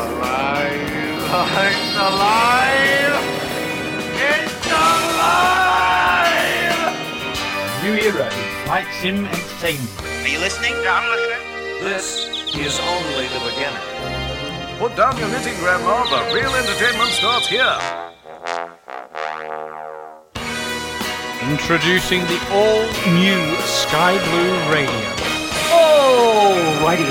It's alive! It's alive! New era flight sim entertainment. Are you listening? Yeah, I'm listening. This is only the beginning. Put down your knitting, Grandma. The real entertainment starts here. Introducing the all-new Sky Blue Radio. Oh, righty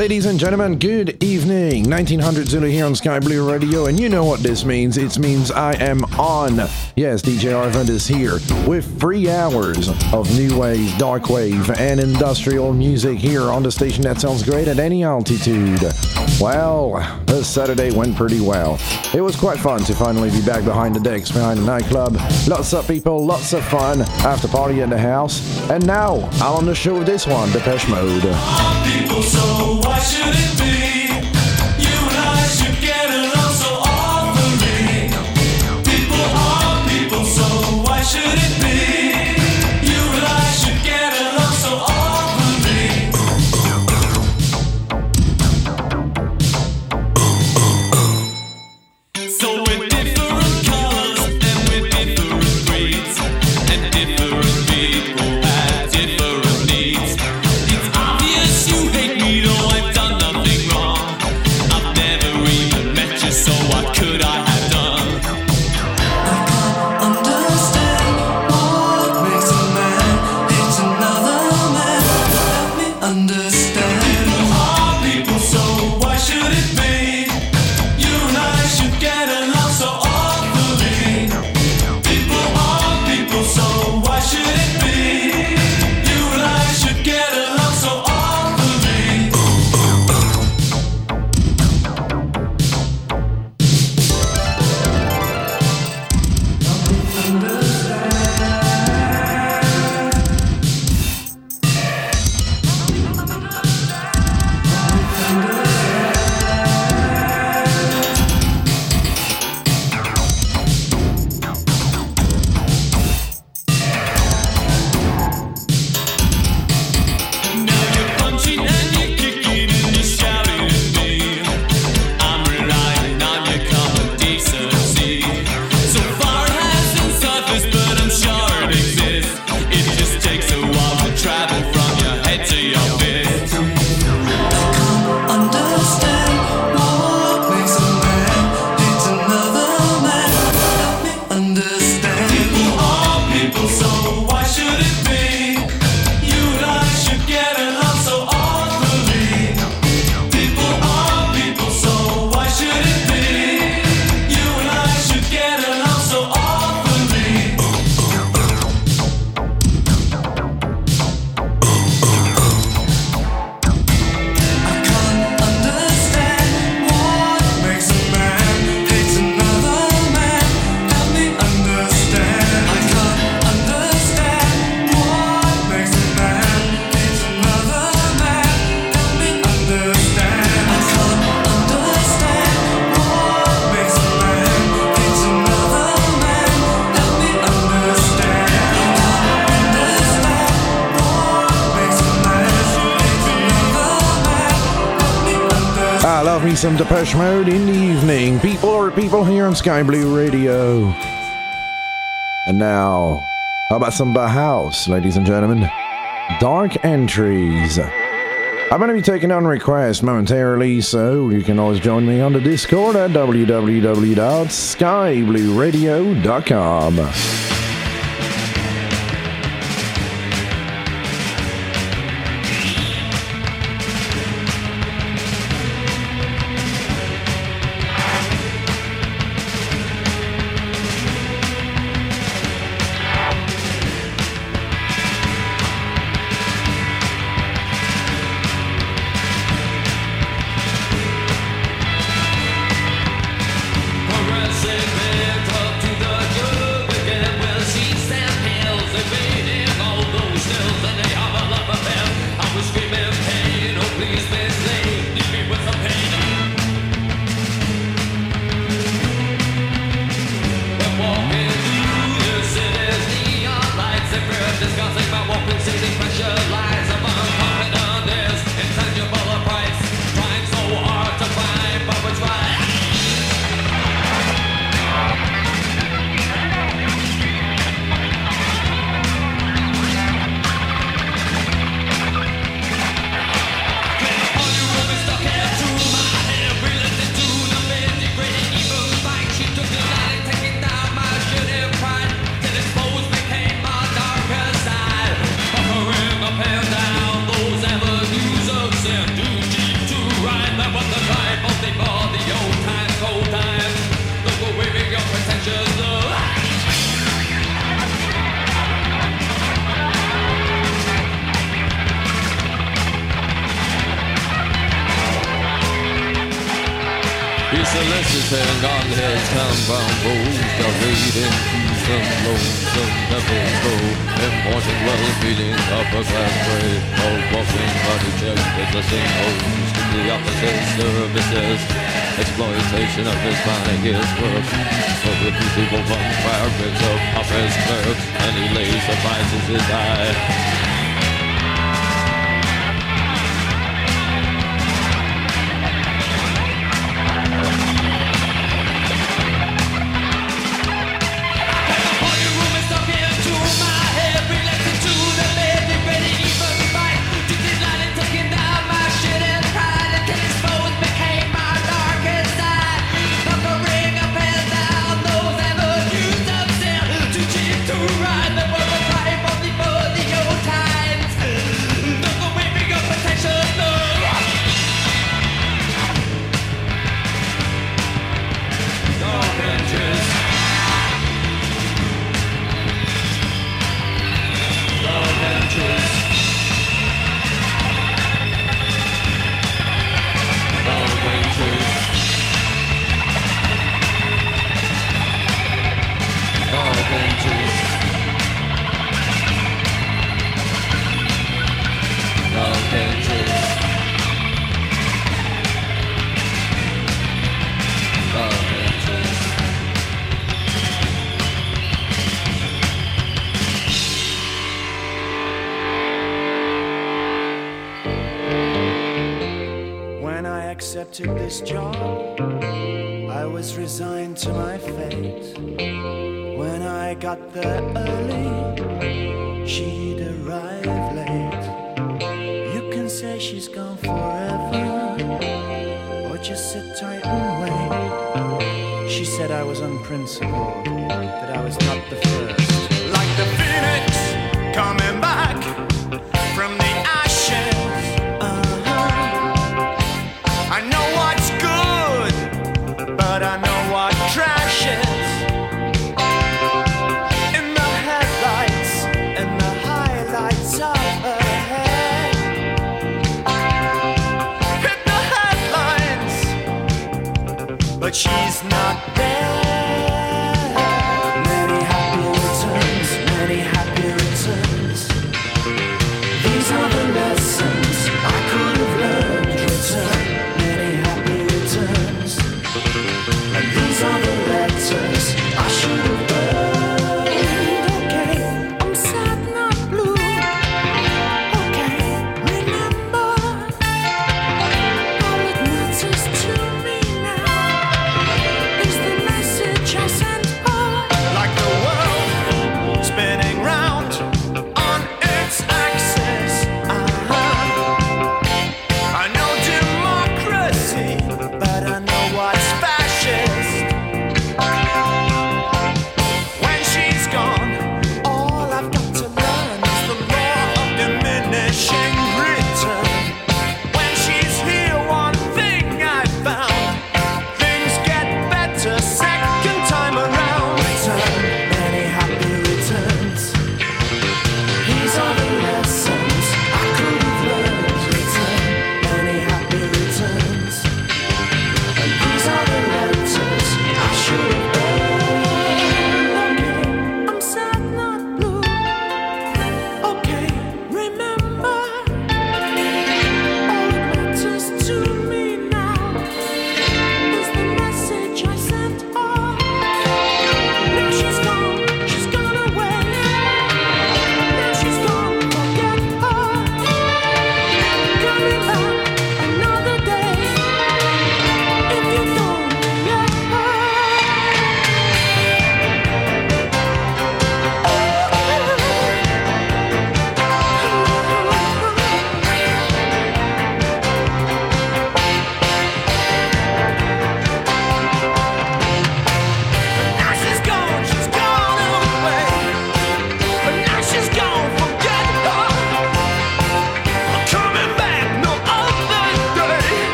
Ladies and gentlemen, good evening. 1900 Zulu here on Sky Blue Radio, and you know what this means. It means I am on. Yes, DJ Arvandus is here with three hours of new wave, dark wave, and industrial music here on the station that sounds great at any altitude. Well, this Saturday went pretty well. It was quite fun to finally be back behind the decks, behind the nightclub. Lots of people, lots of fun, after party in the house. And now, I'm on the show with this one, Depeche Mode. Some Depeche Mode in the evening. People are people here on Sky Blue Radio. And now, how about some Bauhaus, ladies and gentlemen? Dark Entries. I'm going to be taking on requests momentarily, so you can always join me on the Discord at www.skyblueradio.com. delicious and on his compound bones are fading into some lonesome devil's gold. Important well-feeling upper class prey of walking body checks, possessing homes to the opposite services. Exploitation of his body is work of the peaceable vampire bricks of office clerks, and he lays suffices his eye.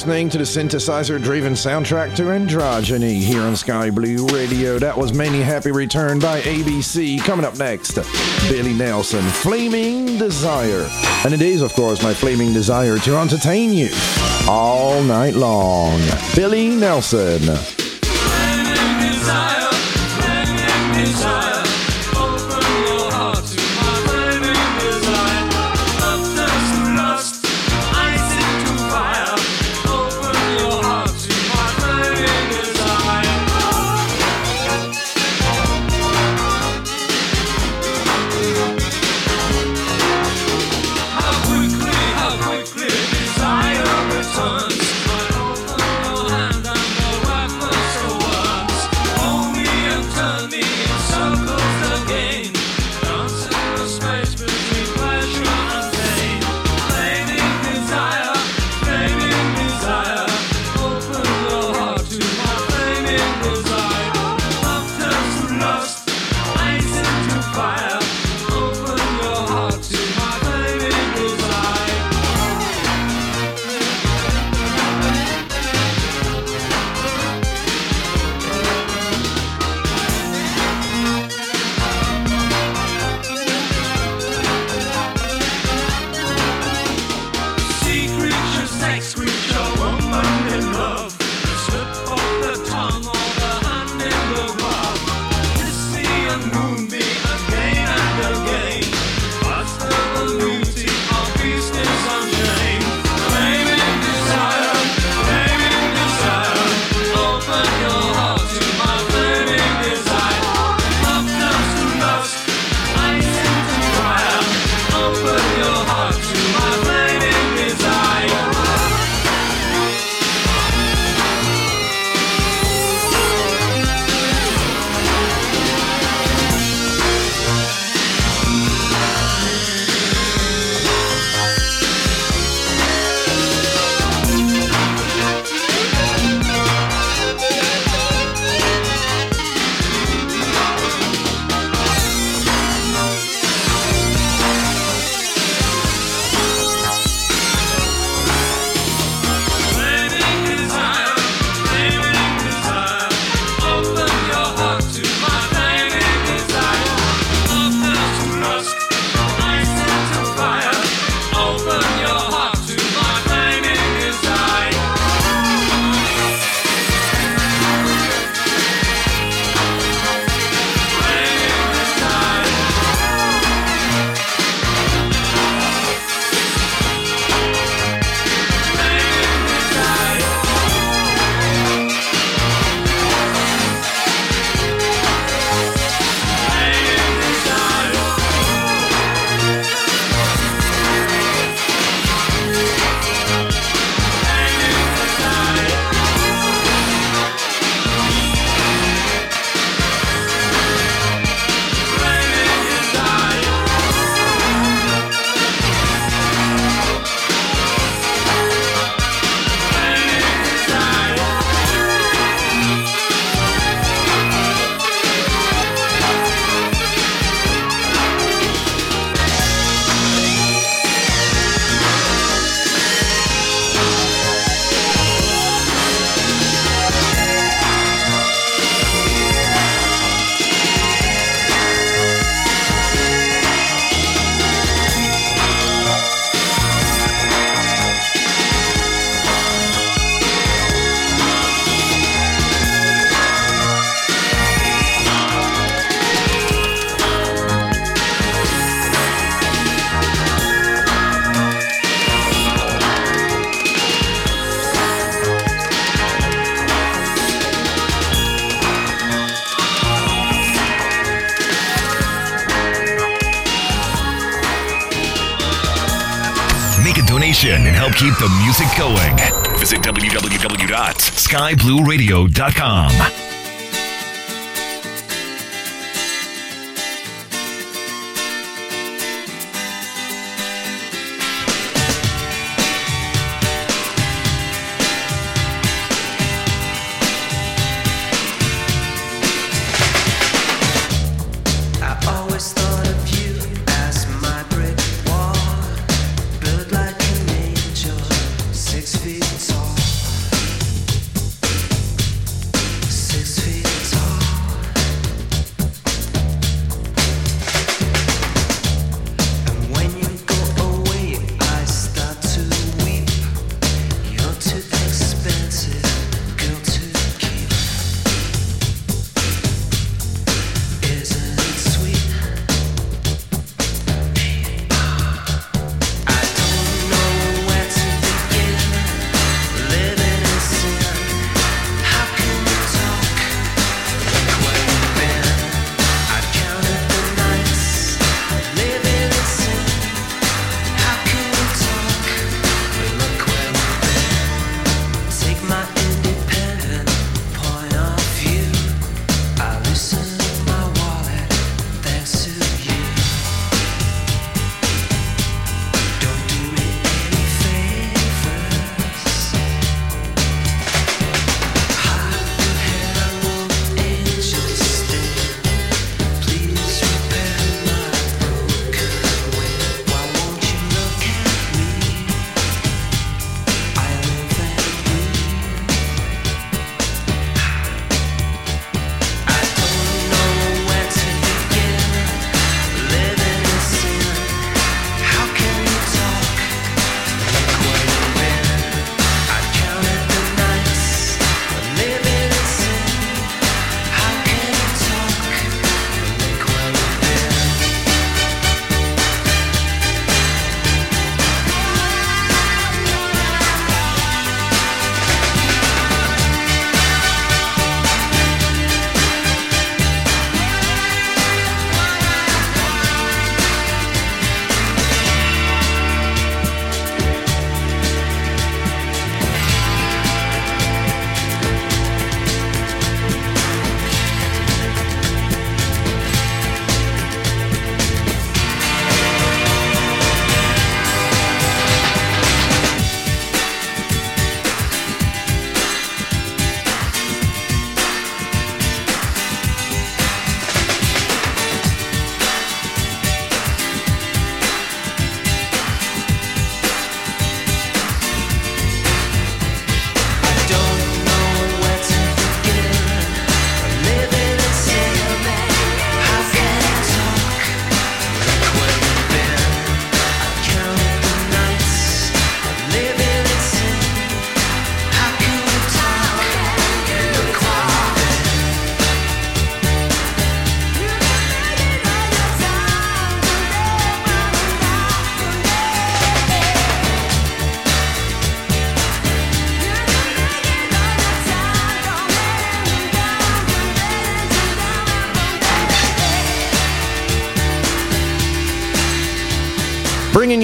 Listening to the synthesizer driven soundtrack to Androgyny here on Sky Blue Radio. That was Many Happy Return by ABC. Coming up next, Billy Nelson, Flaming Desire. And it is, of course, my flaming desire to entertain you all night long. Billy Nelson.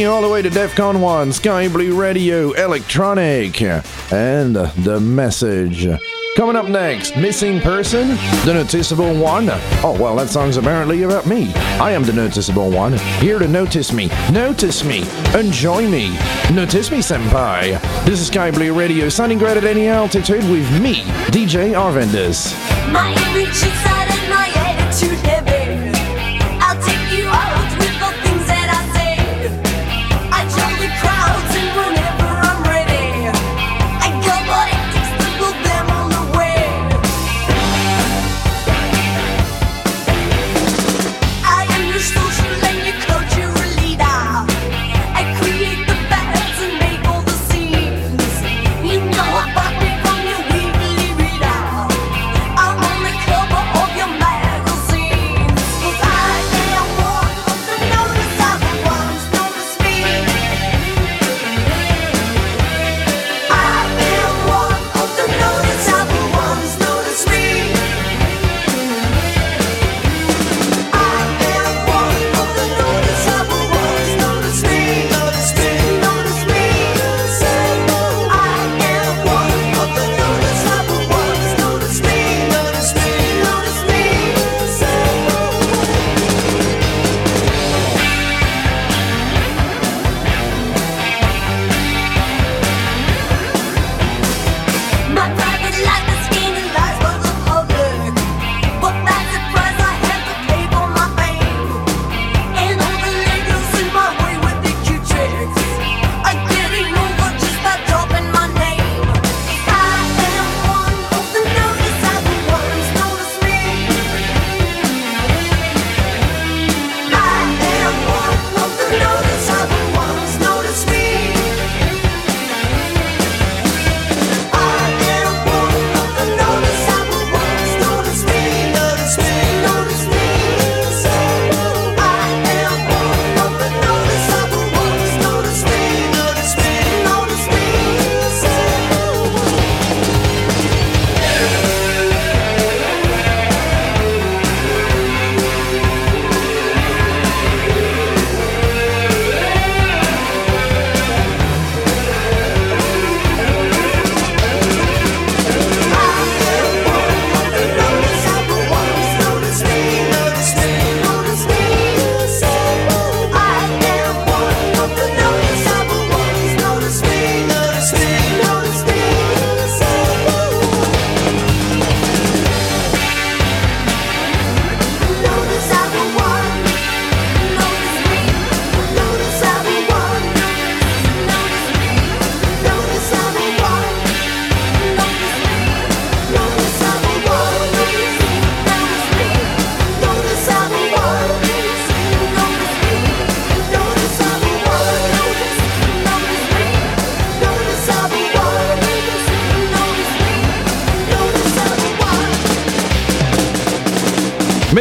You all the way to DEFCON 1, Sky Blue Radio, Electronic, and The Message. Coming up next, Missing Person, The Noticeable One. Oh, well, that song's apparently about me. I am the Noticeable One, here to notice me. Notice me. Enjoy me. Notice me, Senpai. This is Sky Blue Radio, sounding great at any altitude with me, DJ Arvandus.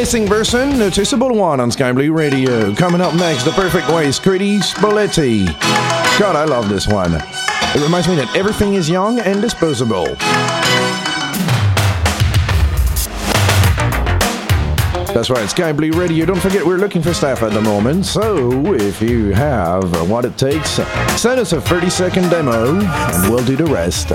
Missing Person, Noticeable One on Sky Blue Radio. Coming up next, The Perfect Waste, Criti Spoletti. God, I love this one. It reminds me that everything is young and disposable. That's right, Sky Blue Radio. Don't forget, we're looking for staff at the moment. So if you have what it takes, send us a 30 second demo and we'll do the rest.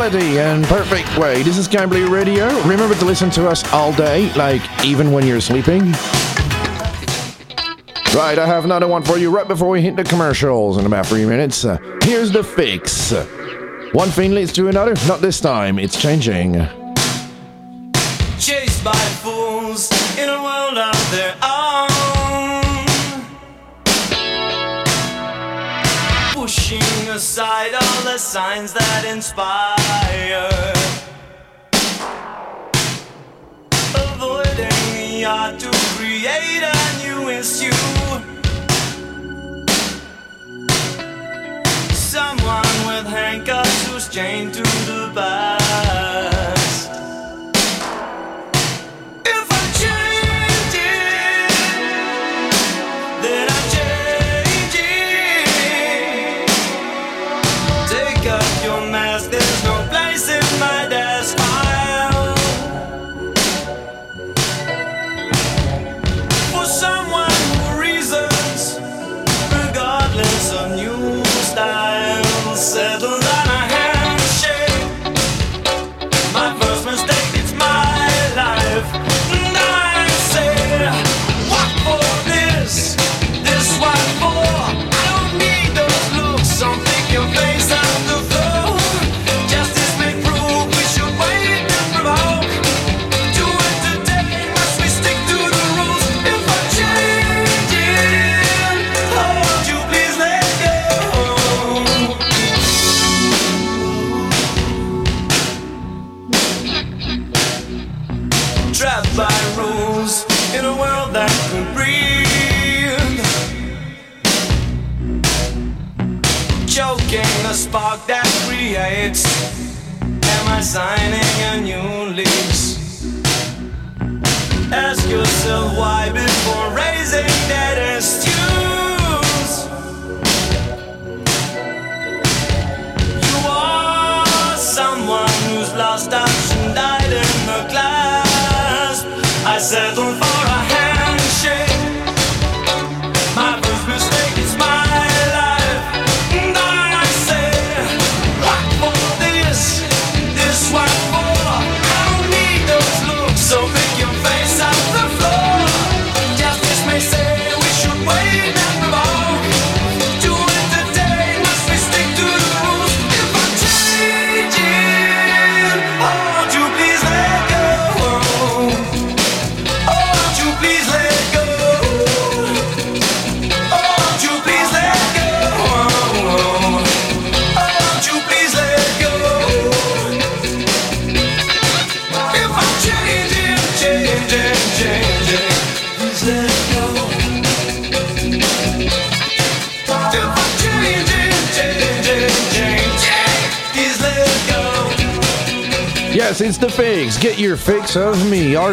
Quality and perfect way. This is Sky Radio. Remember to listen to us all day, like even when you're sleeping. Right, I have another one for you right before we hit the commercials in about three minutes. Uh, here's the Fixx. One thing leads to another. Not this time. It's changing. Chased by fools in a world of their own. Pushing aside all the signs that inspire.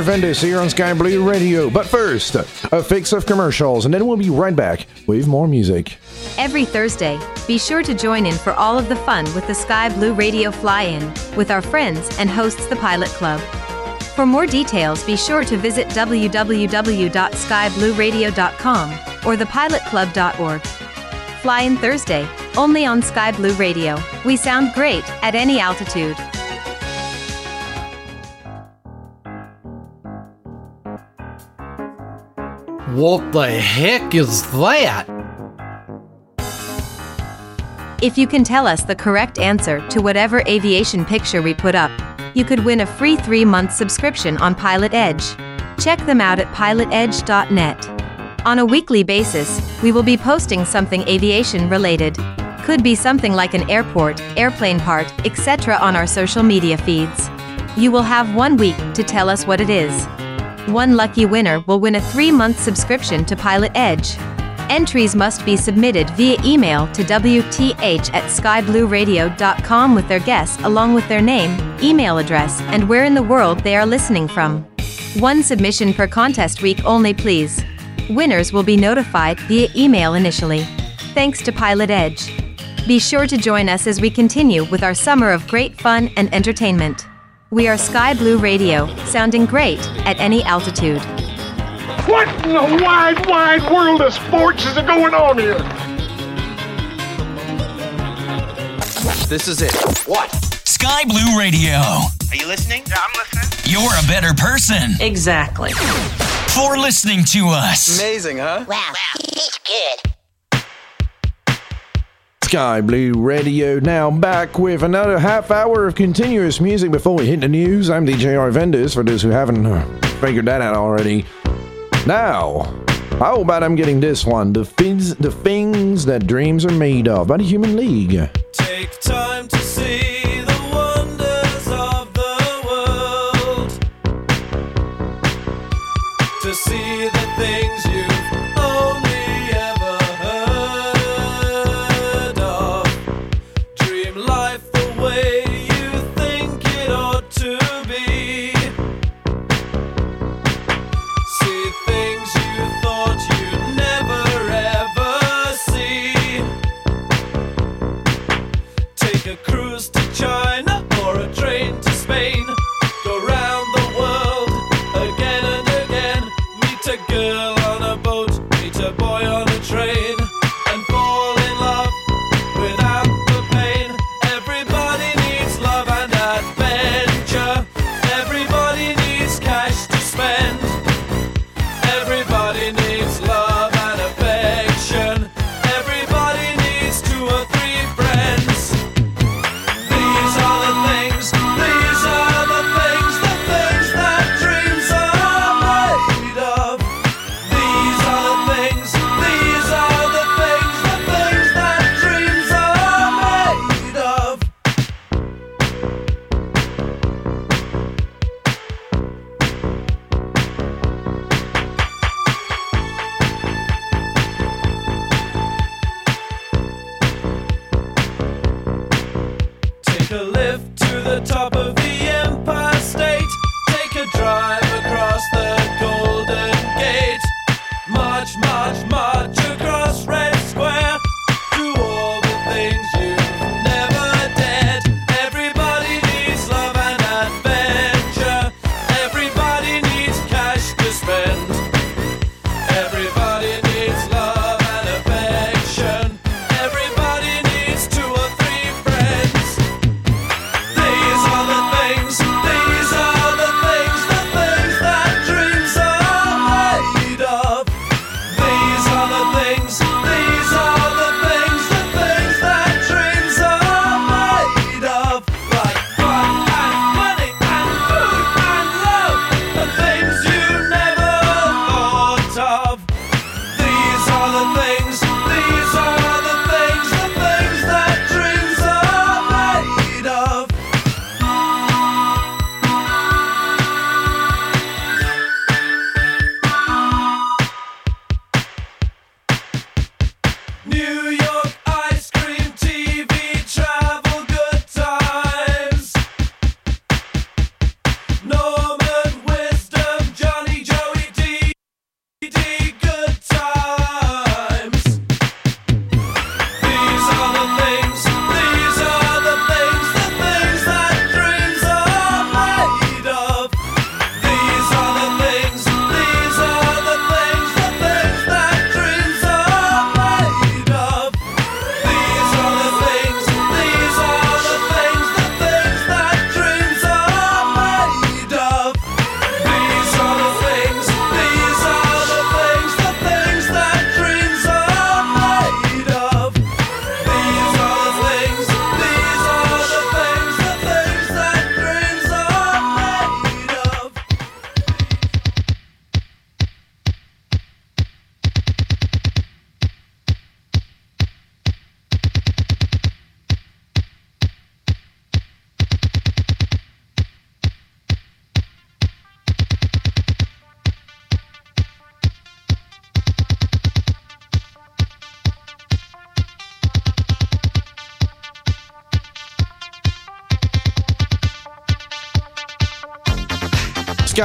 Me, Arvandus here on Sky Blue Radio. But first, a fix of commercials, and then we'll be right back with more music. Every Thursday, be sure to join in for all of the fun with the Sky Blue Radio Fly In with our friends and hosts, the Pilot Club. For more details, be sure to visit www.skyblueradio.com or thepilotclub.org. Fly In Thursday, only on Sky Blue Radio. We sound great at any altitude. What the heck is that? If you can tell us the correct answer to whatever aviation picture we put up, you could win a free three month subscription on Pilot Edge. Check them out at pilotedge.net. On a weekly basis, we will be posting something aviation related. Could be something like an airport, airplane part, etc. on our social media feeds. You will have one week to tell us what it is. One lucky winner will win a three month subscription to Pilot Edge. Entries must be submitted via email to WTH at skyblueradio.com with their guess along with their name, email address, and where in the world they are listening from. One submission per contest week only, please. Winners will be notified via email initially. Thanks to Pilot Edge. Be sure to join us as we continue with our summer of great fun and entertainment. We are Sky Blue Radio, sounding great at any altitude. What in the wide, wide world of sports is going on here? This is it. What? Sky Blue Radio. Are you listening? Yeah, I'm listening. You're a better person. Exactly. For listening to us. Amazing, huh? Wow. wow. He's good. Sky Blue Radio. Now back with another half hour of continuous music before we hit the news. I'm DJ Arvandus for those who haven't uh, figured that out already. Now, how about I'm getting this one? The things, the things that dreams are made of by the Human League. Take time to see. the top of the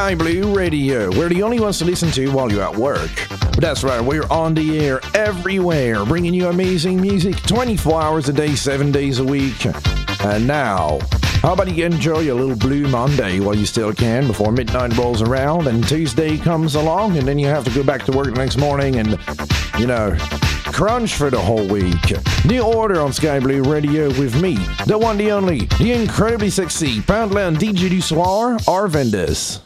Sky Blue Radio. We're the only ones to listen to while you're at work. That's right, we're on the air everywhere, bringing you amazing music 24 hours a day, 7 days a week. And now, how about you enjoy your little Blue Monday while you still can before midnight rolls around and Tuesday comes along and then you have to go back to work the next morning and, you know, crunch for the whole week. New order on Sky Blue Radio with me, the one, the only, the incredibly sexy Poundland DJ Du Soir, Arvandus.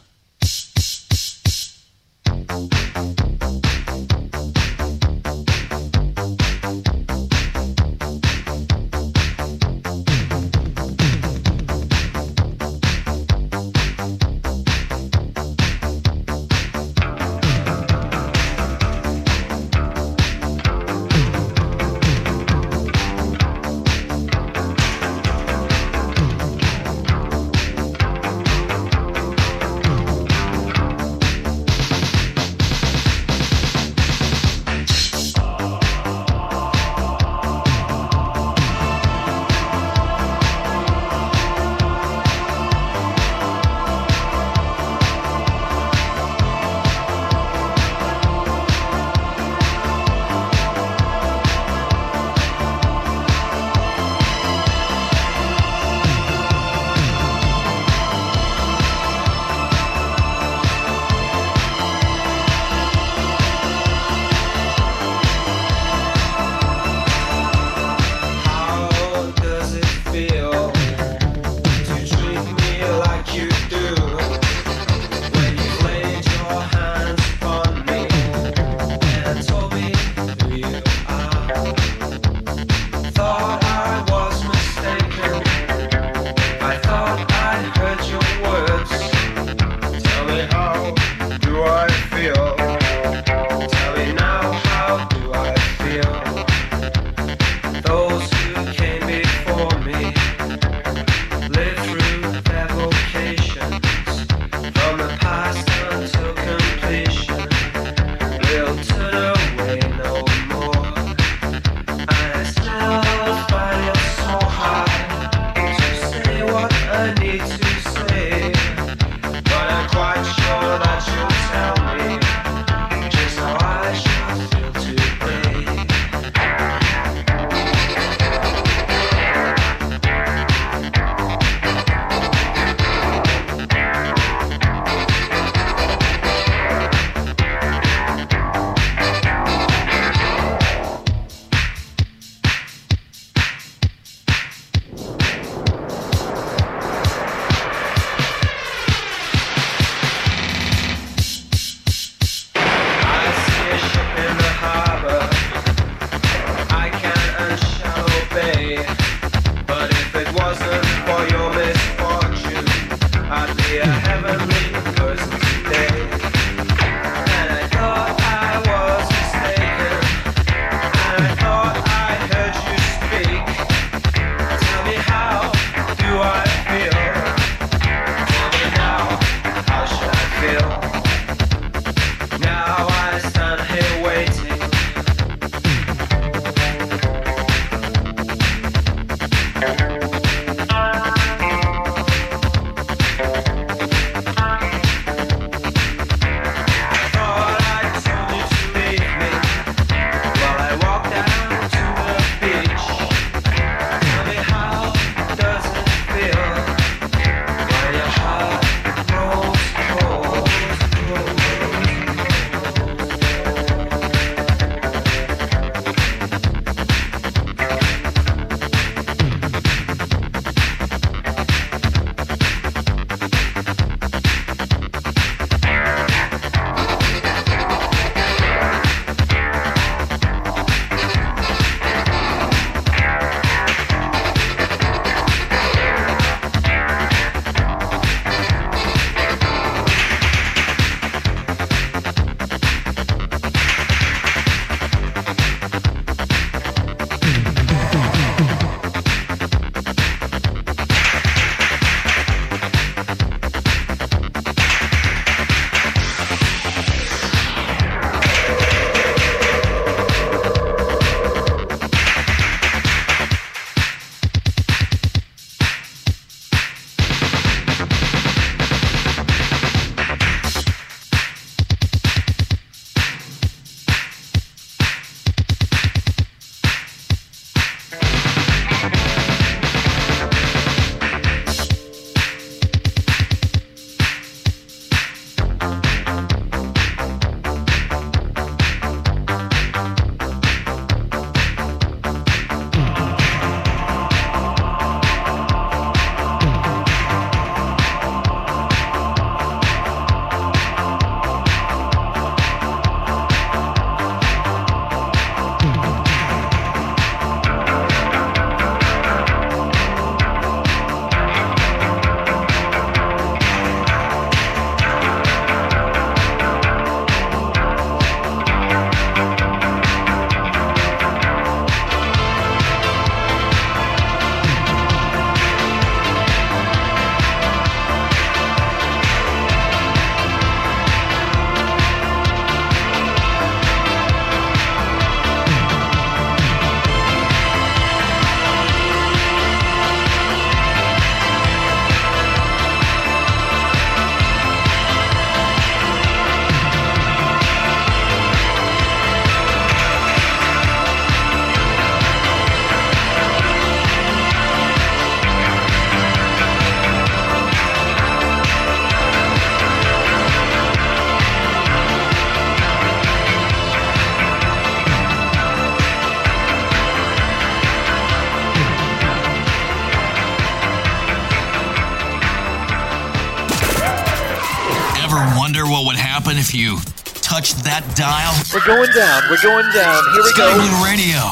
If you touch that dial? We're going down. We're going down. Here we Sky go. Blue Radio.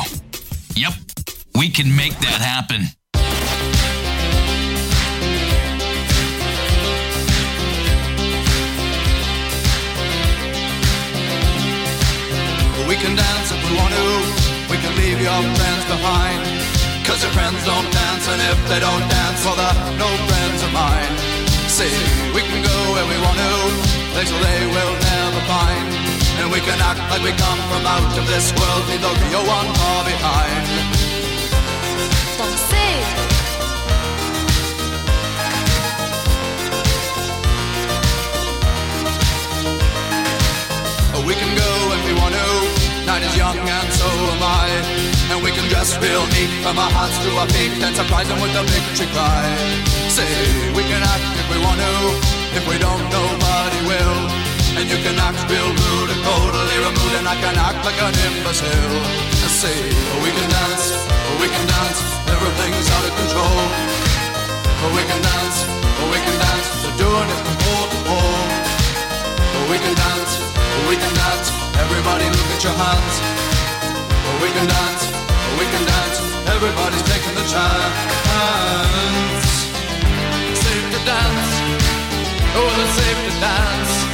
Yep, we can make that happen. We can dance if we want to. We can leave your friends behind. Cause your friends don't dance, and if they don't dance, well, they're no friends of mine. See, we can go where we want to, places they will never find. And we can act like we come from out of this world, leave the real one far behind. Dansez We can go if we want to. Night is young and so am I. And we can dress real neat from our hearts to our feet and surprise them with a victory cry. Say, we can act if we want to. If we don't, nobody will. And you can act real rude and totally removed, and I can act like an imbecile. I say, oh, we can dance, oh, we can dance, everything's out of control. Oh, we can dance, oh, we can dance, they're doing it from pole to pole. Oh, we can dance, we can dance. Everybody look at your hands. Oh, We can dance, oh, we can dance. Everybody's taking the chance. Safe to dance. Oh, it's safe to dance.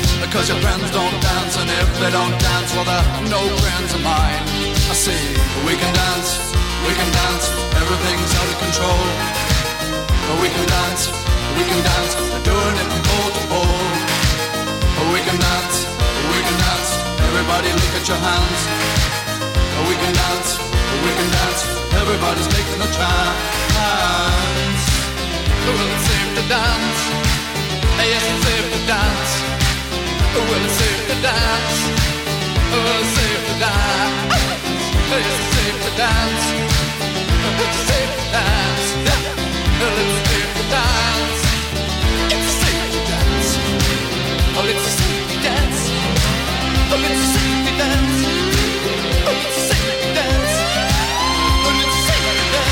Because your friends don't dance, and if they don't dance, well, they're no friends of mine. I say we can dance, we can dance. Everything's out of control. We can dance, we can dance. They're doing it from pole to pole. We can dance, we can dance. Everybody look at your hands. But We can dance, we can dance. Everybody's making a chance. Well, it's safe to dance. Yes, it's safe to dance. Dance. It's dance. It's safe to dance. It's safe to dance. Well,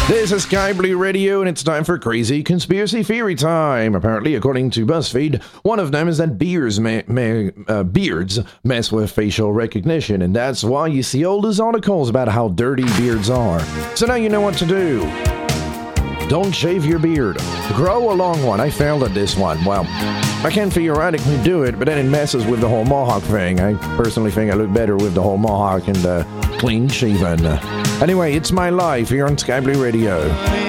This is Sky Blue Radio, and it's time for crazy conspiracy theory time. Apparently, according to BuzzFeed, one of them is that beards, ma- uh, beards mess with facial recognition, and that's why you see all these articles about how dirty beards are. So now you know what to do. Don't shave your beard. Grow a long one. I failed at this one. Well, I can theoretically do it, but then it messes with the whole mohawk thing. I personally think I look better with the whole mohawk and uh, clean shaven. Anyway, it's my life here on Sky Blue Radio.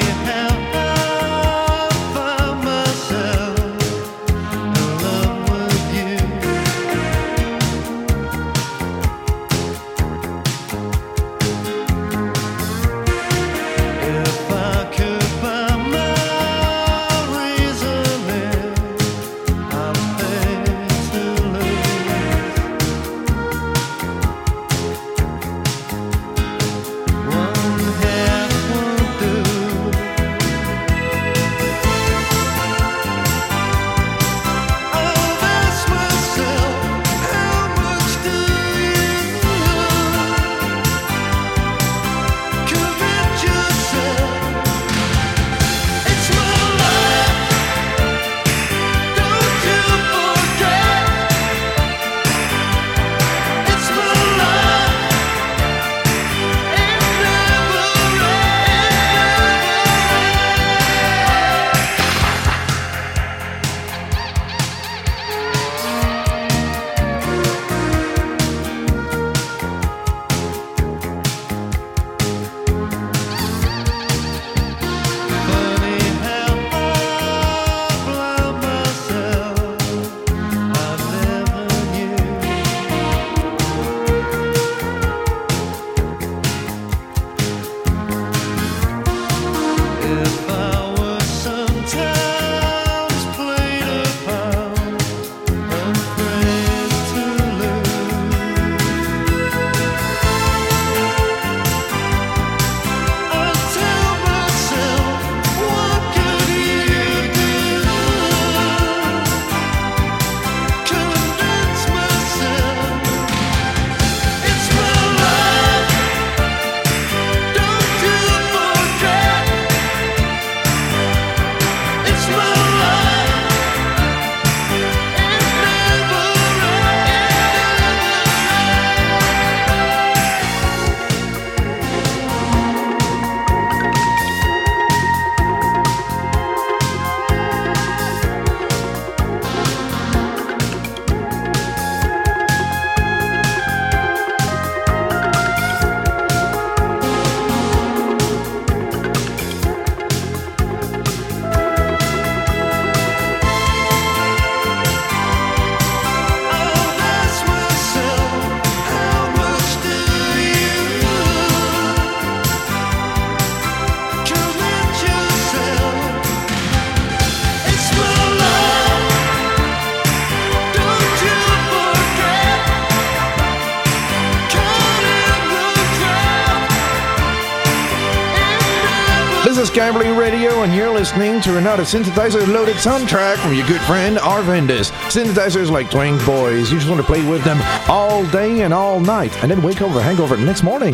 listening to another Synthesizer Loaded soundtrack from your good friend Arvandus. Synthesizers like twang boys, you just want to play with them all day and all night, and then wake up with a hangover the next morning.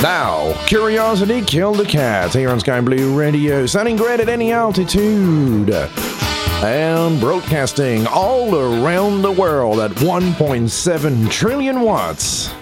Now, Curiosity Killed the Cat here on Sky Blue Radio, sounding great at any altitude. And broadcasting all around the world at 1.7 trillion watts.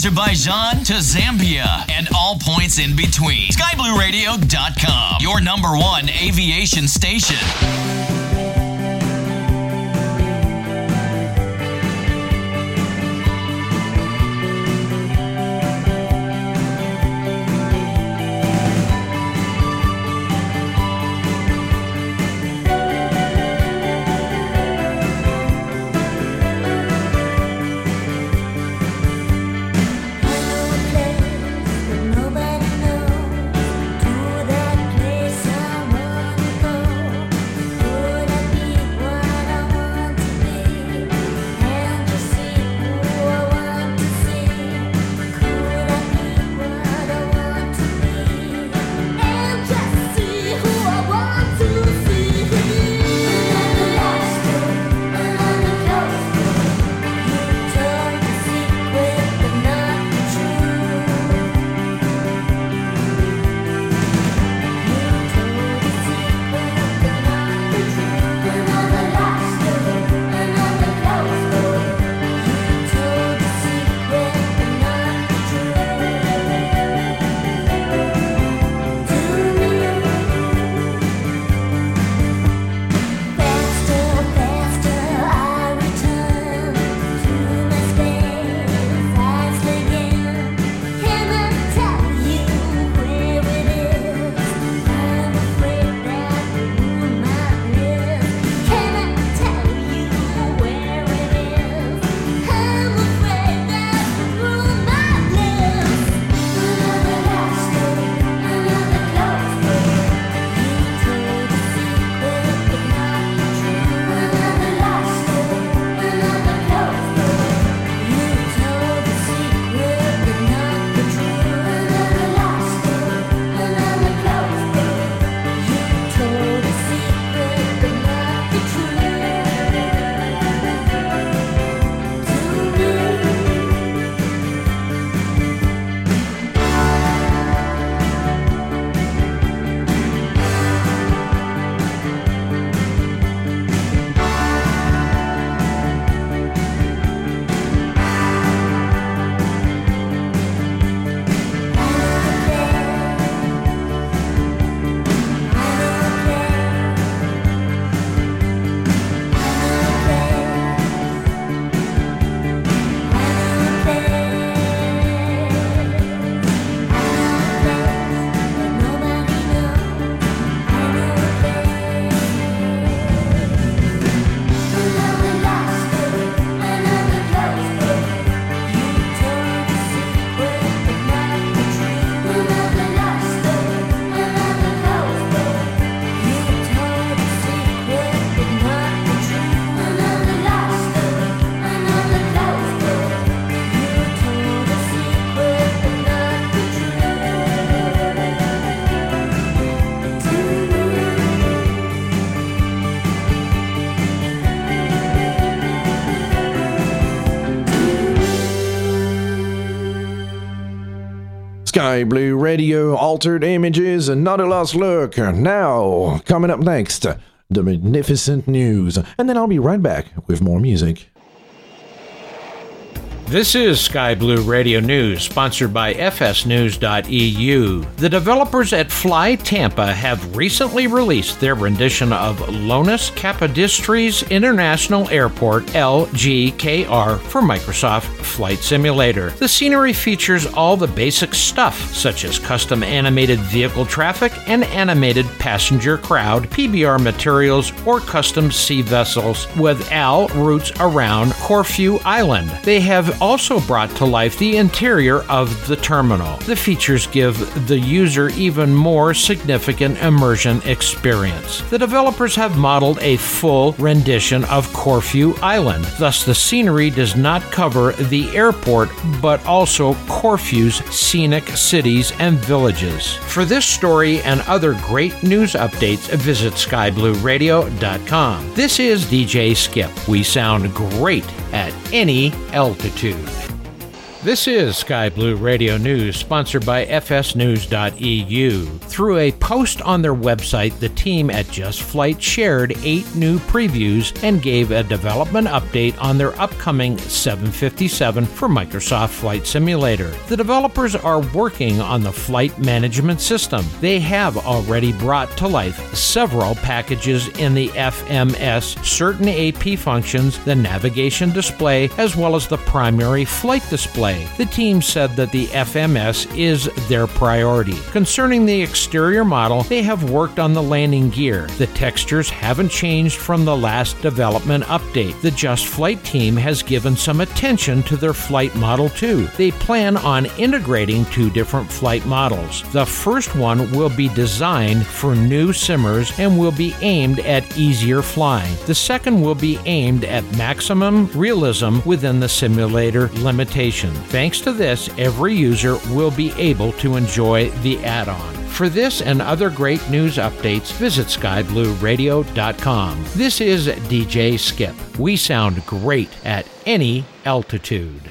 Azerbaijan to Zambia and all points in between. SkyBlueRadio.com, your number one aviation station. Sky Blue Radio, Altered Images, and Not a Lost Look. Now, coming up next, the magnificent news. And then I'll be right back with more music. This is Sky Blue Radio News, sponsored by FSNews.eu. The developers at Fly Tampa have recently released their rendition of Ioannis Kapodistrias International Airport LGKR for Microsoft Flight Simulator. The scenery features all the basic stuff, such as custom animated vehicle traffic and animated passenger crowd, PBR materials, or custom sea vessels with AI routes around Corfu Island. They have also brought to life the interior of the terminal. The features give the user even more significant immersion experience. The developers have modeled a full rendition of Corfu Island, thus, the scenery does not cover the airport but also Corfu's scenic cities and villages. For this story and other great news updates, visit skyblueradio.com. This is DJ Skip. We sound great at any altitude. Attitude. This is Sky Blue Radio News, sponsored by FSNews.eu. Through a post on their website, the team at Just Flight shared eight new previews and gave a development update on their upcoming 757 for Microsoft Flight Simulator. The developers are working on the flight management system. They have already brought to life several packages in the FMS, certain AP functions, the navigation display, as well as the primary flight display. The team said that the FMS is their priority. Concerning the exterior model, they have worked on the landing gear. The textures haven't changed from the last development update. The Just Flight team has given some attention to their flight model too. They plan on integrating two different flight models. The first one will be designed for new simmers and will be aimed at easier flying. The second will be aimed at maximum realism within the simulator limitation. Thanks to this, every user will be able to enjoy the add on. For this and other great news updates, visit skyblueradio.com. This is DJ Skip. We sound great at any altitude.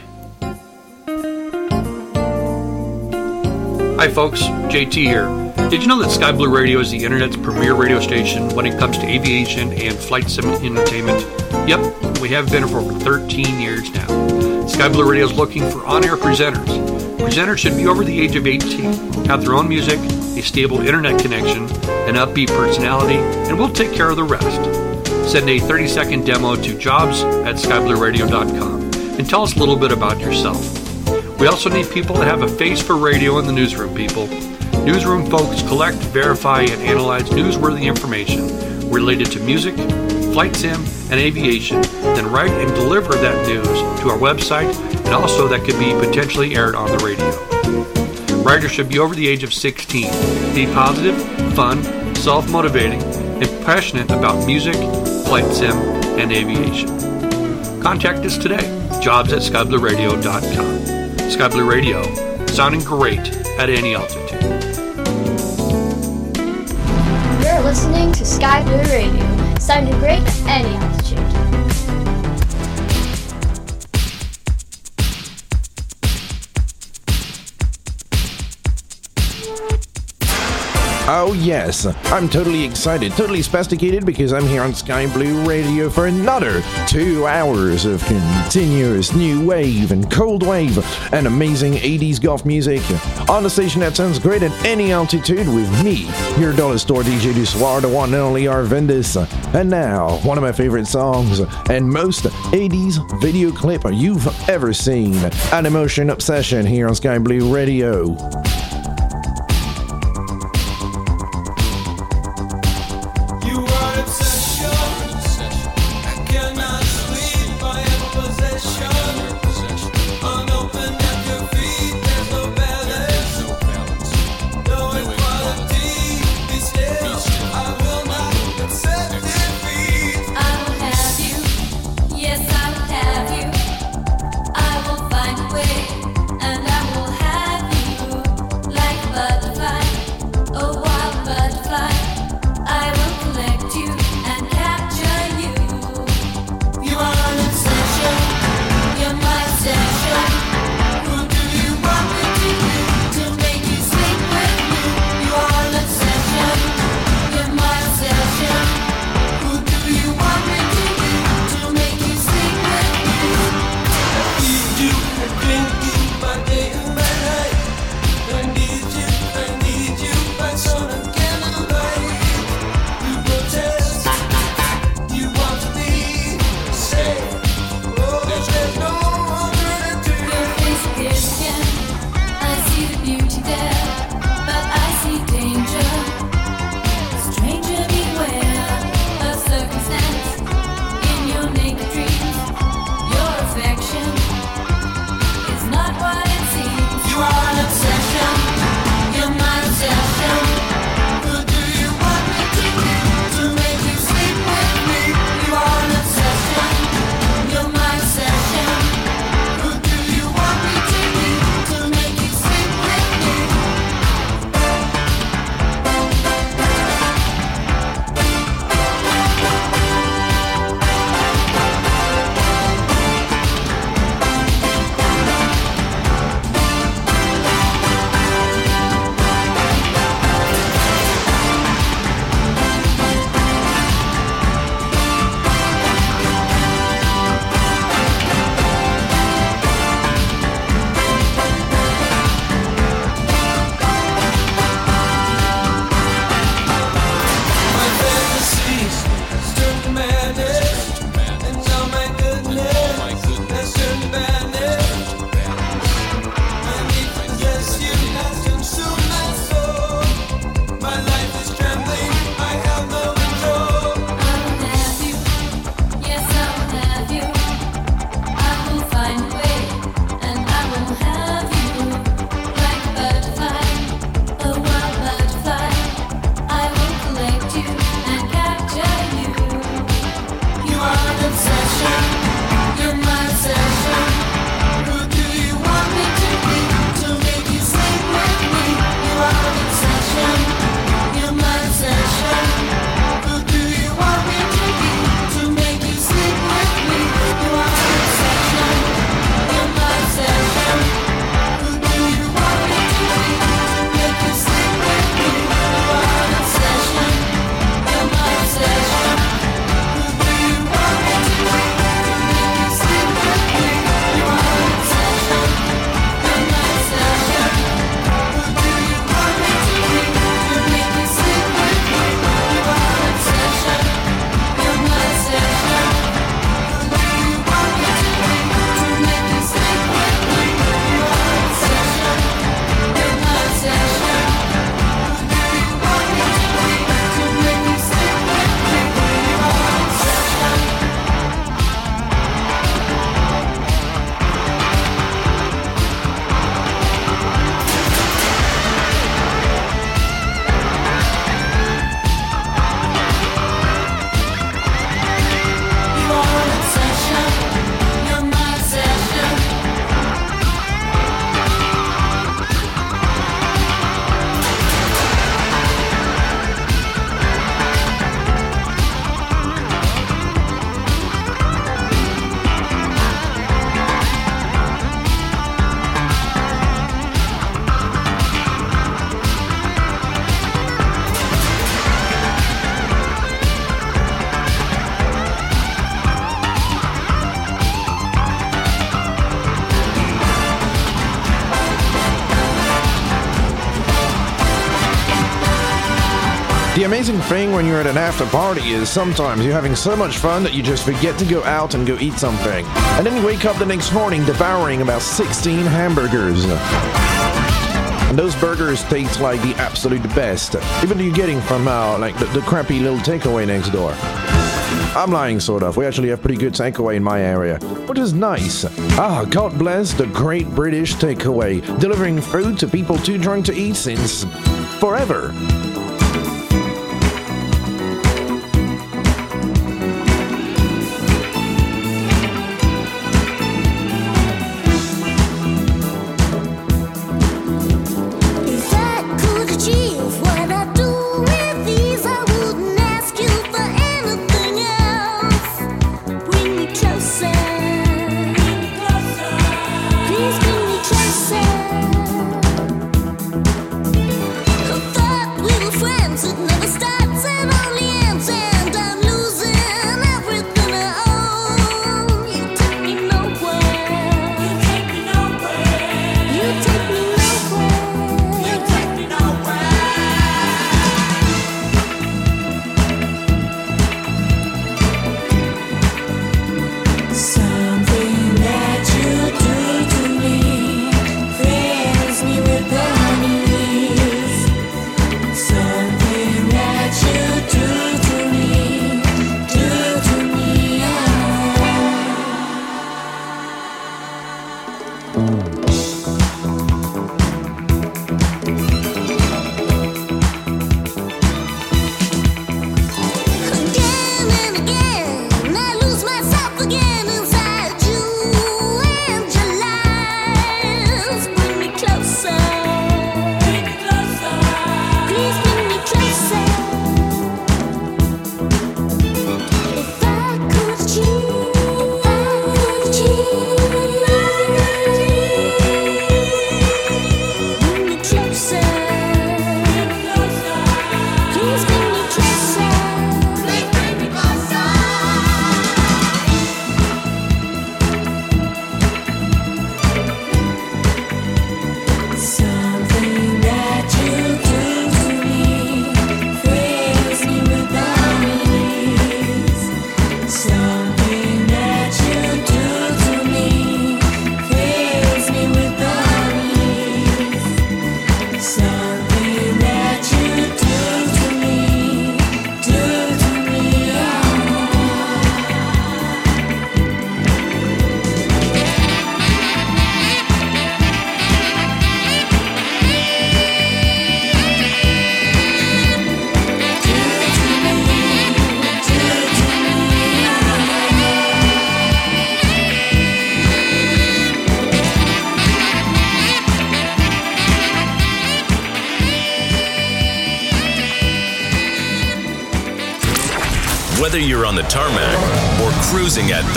Hi, folks. JT here. Did you know that Sky Blue Radio is the internet's premier radio station when it comes to aviation and flight sim entertainment? Yep, we have been for over 13 years now. Sky Blue Radio is looking for on air presenters. Presenters should be over the age of 18, have their own music, a stable internet connection, an upbeat personality, and we'll take care of the rest. Send a 30 second demo to jobs at skyblueradio.com and tell us a little bit about yourself. We also need people to have a face for radio in the newsroom, people. Newsroom folks collect, verify, and analyze newsworthy information related to music, flight sim, and aviation, then write and deliver that news to our website, and also that could be potentially aired on the radio. Writers should be over the age of 16, be positive, fun, self motivating, and passionate about music, flight sim, and aviation. Contact us today, jobs at skyblueradio.com. Sky Blue Radio, sounding great at any altitude. You're listening to Sky Radio, sounding great at any altitude. Oh, yes, I'm totally excited, totally spasticated because I'm here on Sky Blue Radio for another two hours of continuous new wave and cold wave and amazing 80s goth music on a station that sounds great at any altitude with me, your dollar store DJ Du Soir, the one and only Arvandus. And now, one of my favorite songs and most 80s video clip you've ever seen Animotion obsession here on Sky Blue Radio. amazing thing when you're at an after party is sometimes you're having so much fun that you just forget to go out and go eat something. And then you wake up the next morning devouring about 16 hamburgers. And those burgers taste like the absolute best, even you're getting from uh, like the, the crappy little takeaway next door. I'm lying, sort of. We actually have pretty good takeaway in my area, which is nice. Ah, God bless the great British takeaway, delivering food to people too drunk to eat since forever.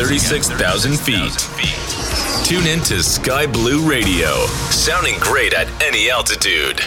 36,000 feet. Tune in to Sky Blue Radio, sounding great at any altitude.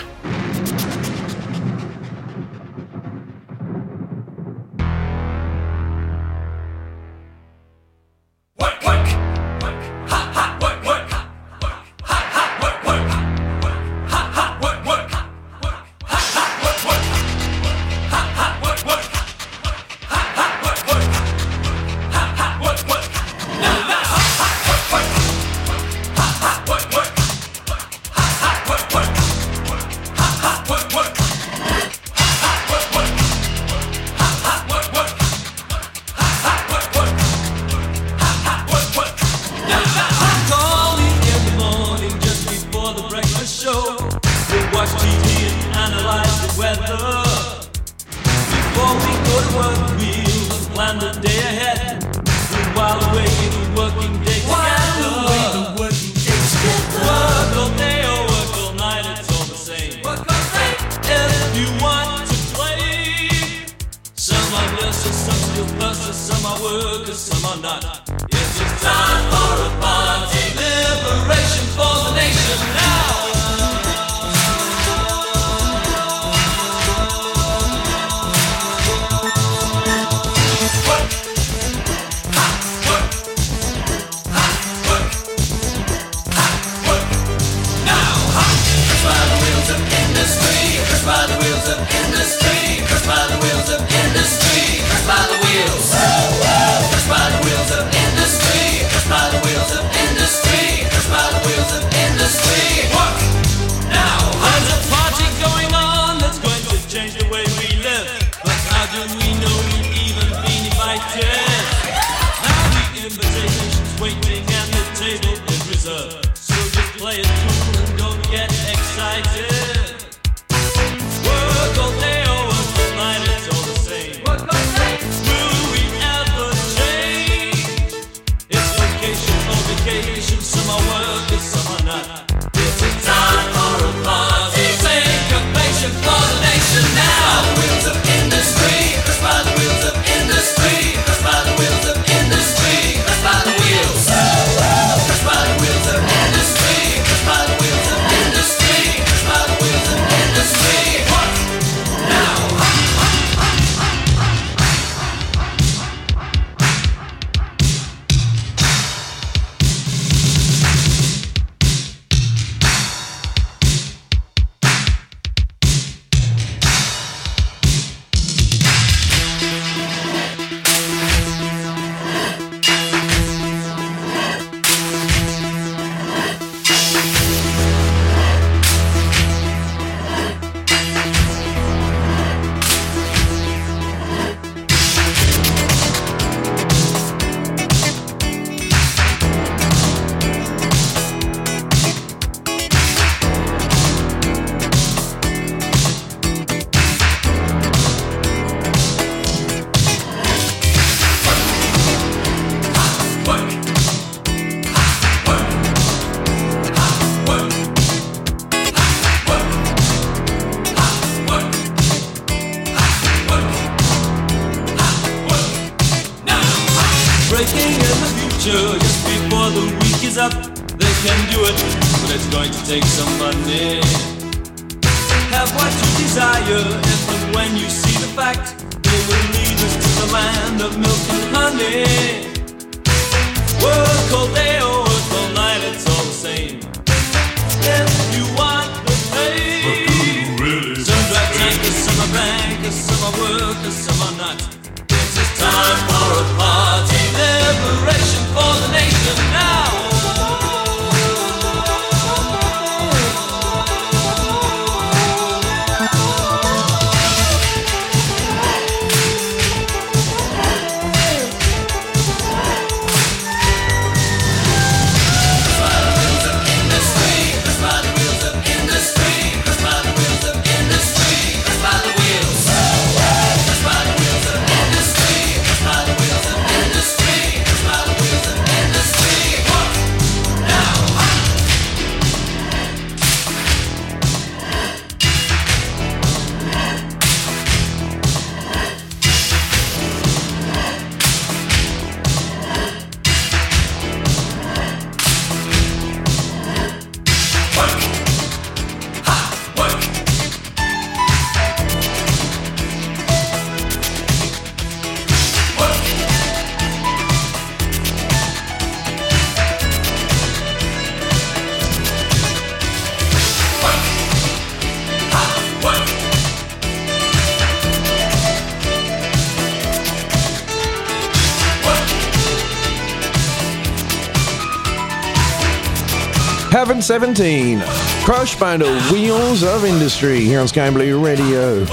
Seventeen Crushed by the wheels of industry here on Sky Blue Radio.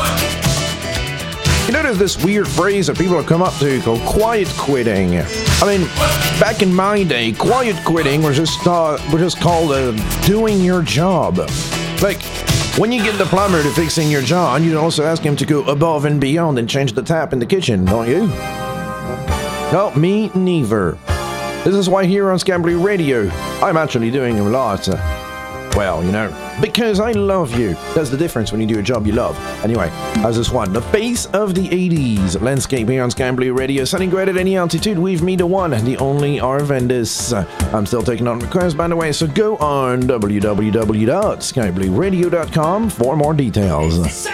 You notice this weird phrase that people have come up to called quiet quitting. I mean, back in my day, quiet quitting was just uh, was just called uh, doing your job. Like, when you get the plumber to fixing your job, you also ask him to go above and beyond and change the tap in the kitchen, don't you? Not me neither. This is why here on Sky Blue Radio, I'm actually doing a lot. well, you know, because I love you. That's the difference when you do a job you love. Anyway, as this one, the face of the 80s landscape here on Sky Blue Radio, sounding great at any altitude We've me, the one, the only Arvandus. I'm still taking on requests, by the way, so go on www.skyblueradio.com for more details.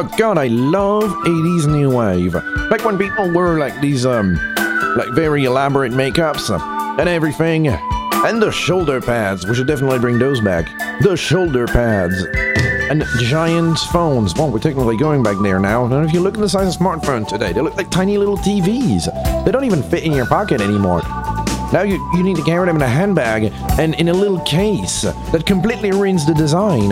Oh god, I love 80s new wave. Back when people wore like these um like very elaborate makeups uh, and everything. And the shoulder pads. We should definitely bring those back. The shoulder pads. And giant phones. Well, we're technically going back there now. And if you look at the size of smartphone today, they look like tiny little TVs. They don't even fit in your pocket anymore. Now you, you need to carry them in a handbag and in a little case that completely ruins the design.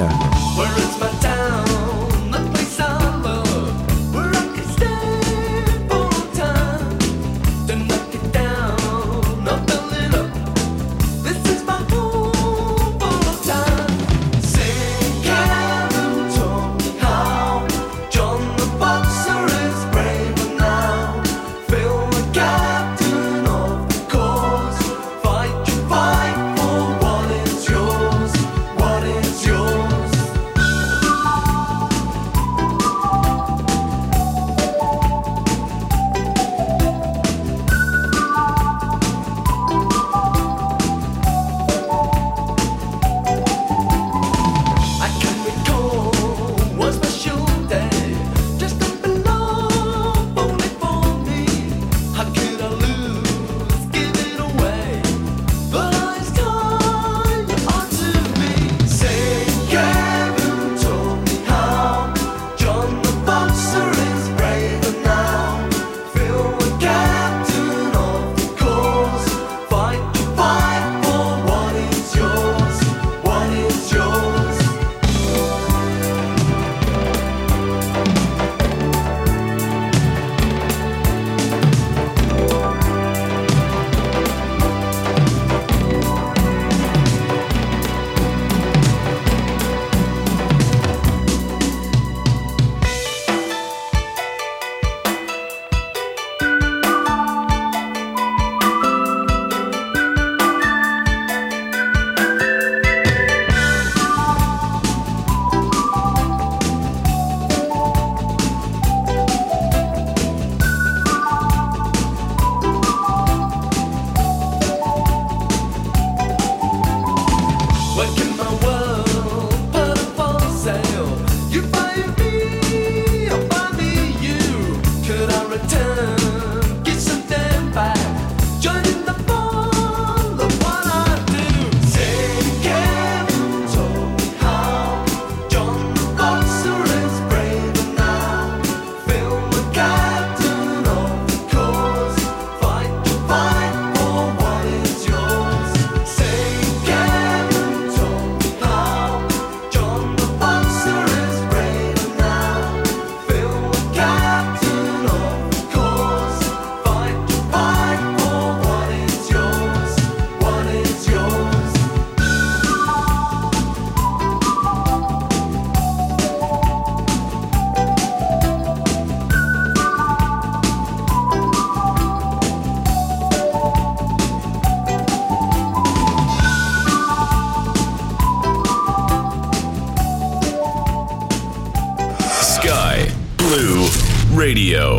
Radio.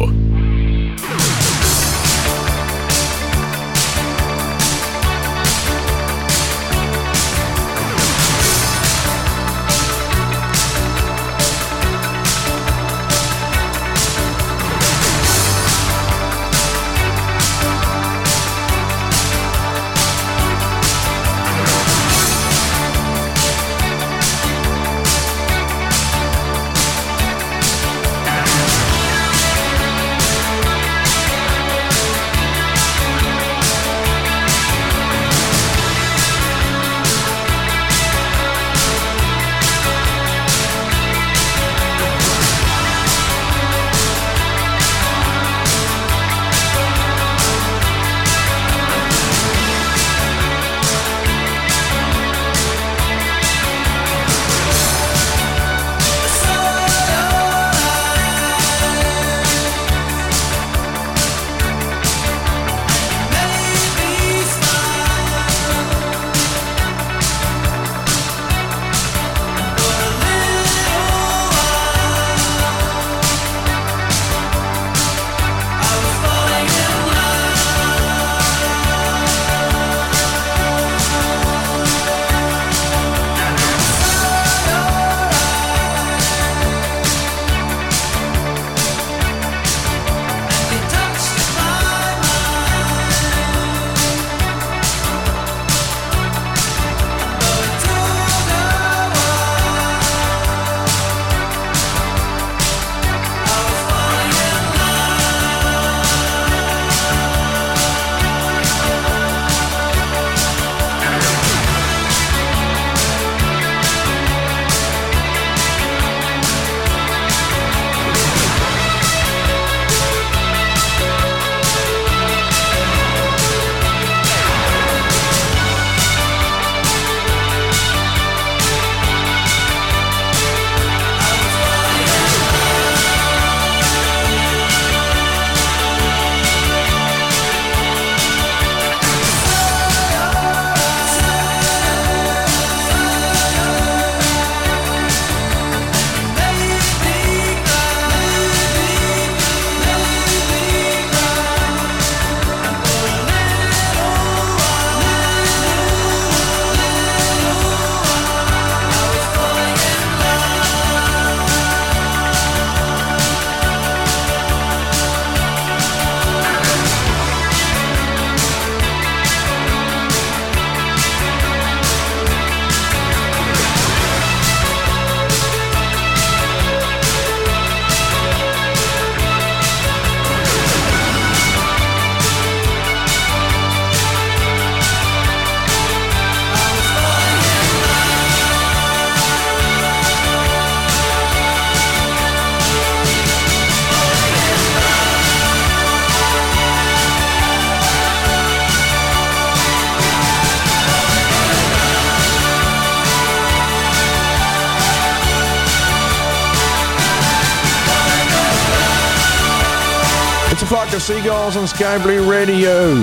Flock of seagulls on Sky Blue Radio,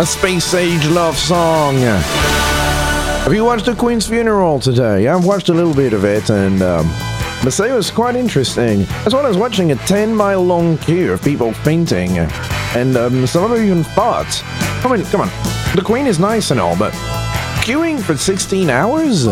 a space age love song. Have you watched the Queen's funeral today? I've watched a little bit of it, and um, I say it was quite interesting. As well as watching a 10 mile long queue of people fainting, and um, some of them even fought. I mean, come on, the Queen is nice and all, but queuing for 16 hours?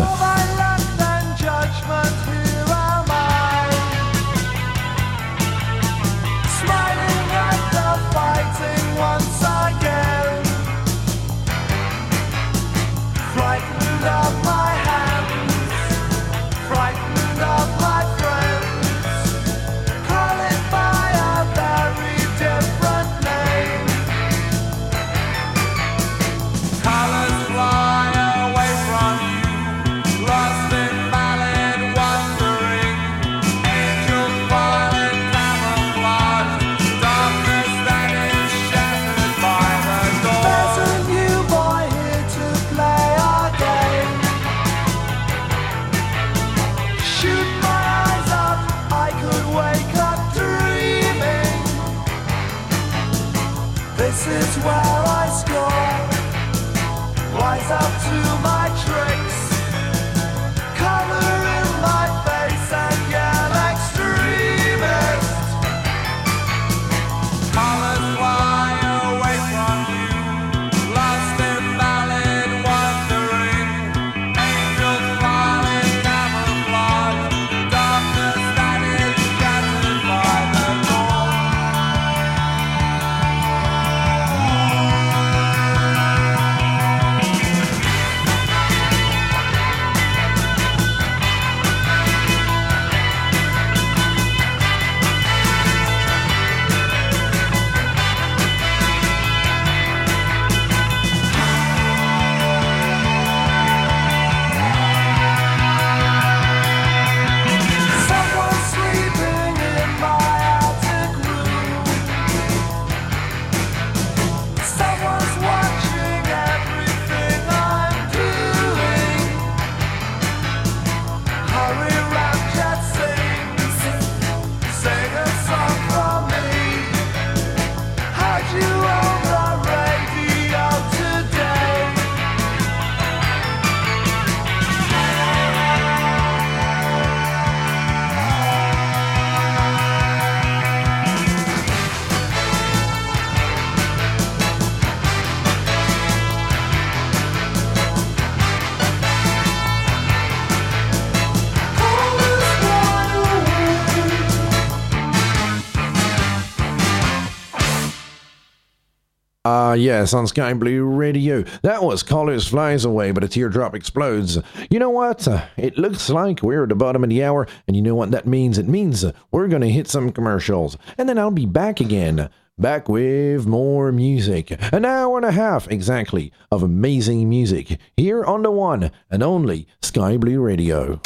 Yes, on Sky Blue Radio. That was Colors Flies Away, but a teardrop explodes. You know what? Uh, it looks like we're at the bottom of the hour, and you know what that means? It means we're going to hit some commercials, and then I'll be back again. Back with more music. An hour and a half, exactly, of amazing music here on the one and only Sky Blue Radio.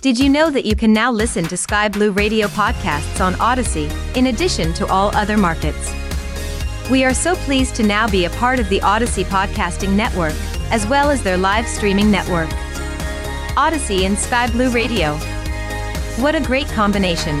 Did you know that you can now listen to Sky Blue Radio podcasts on Odyssey, in addition to all other markets? We are so pleased to now be a part of the Odyssey Podcasting Network, as well as their live streaming network. Odyssey and Sky Blue Radio. What a great combination!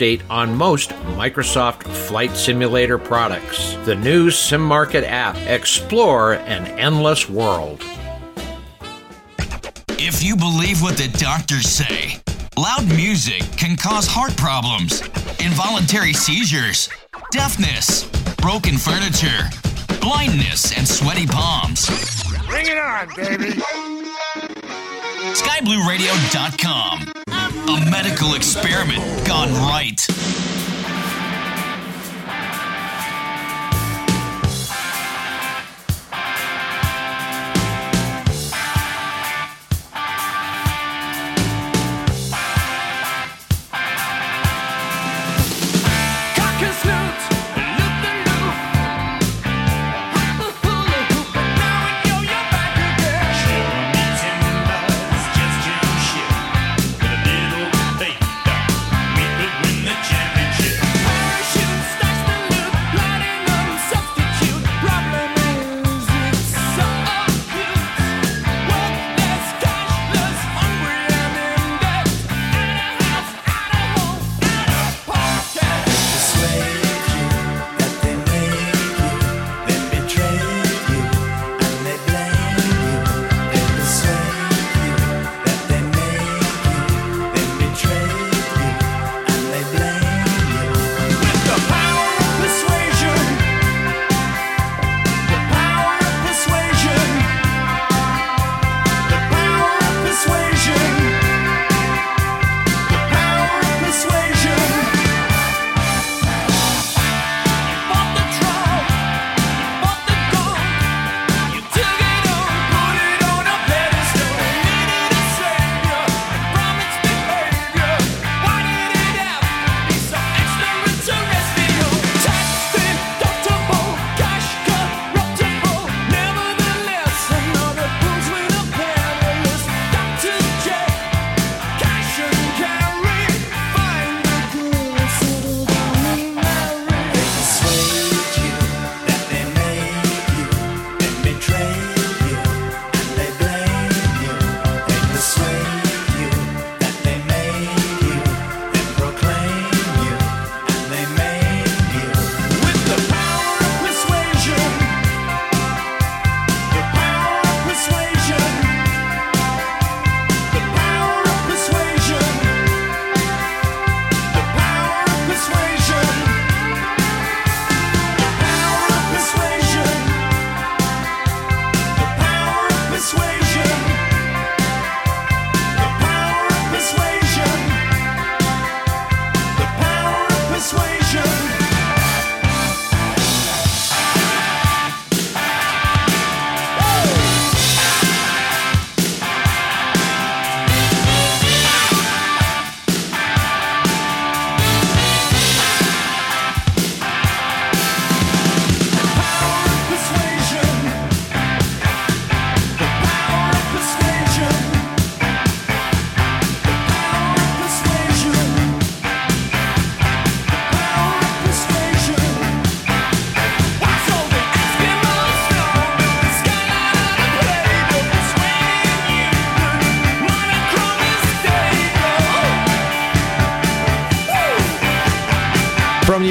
update on most Microsoft Flight Simulator products. The new SimMarket app. Explore an endless world. If you believe what the doctors say, loud music can cause heart problems, involuntary seizures, deafness, broken furniture, blindness, and sweaty palms. Bring it on, baby! SkyBlueRadio.com a medical experiment gone right.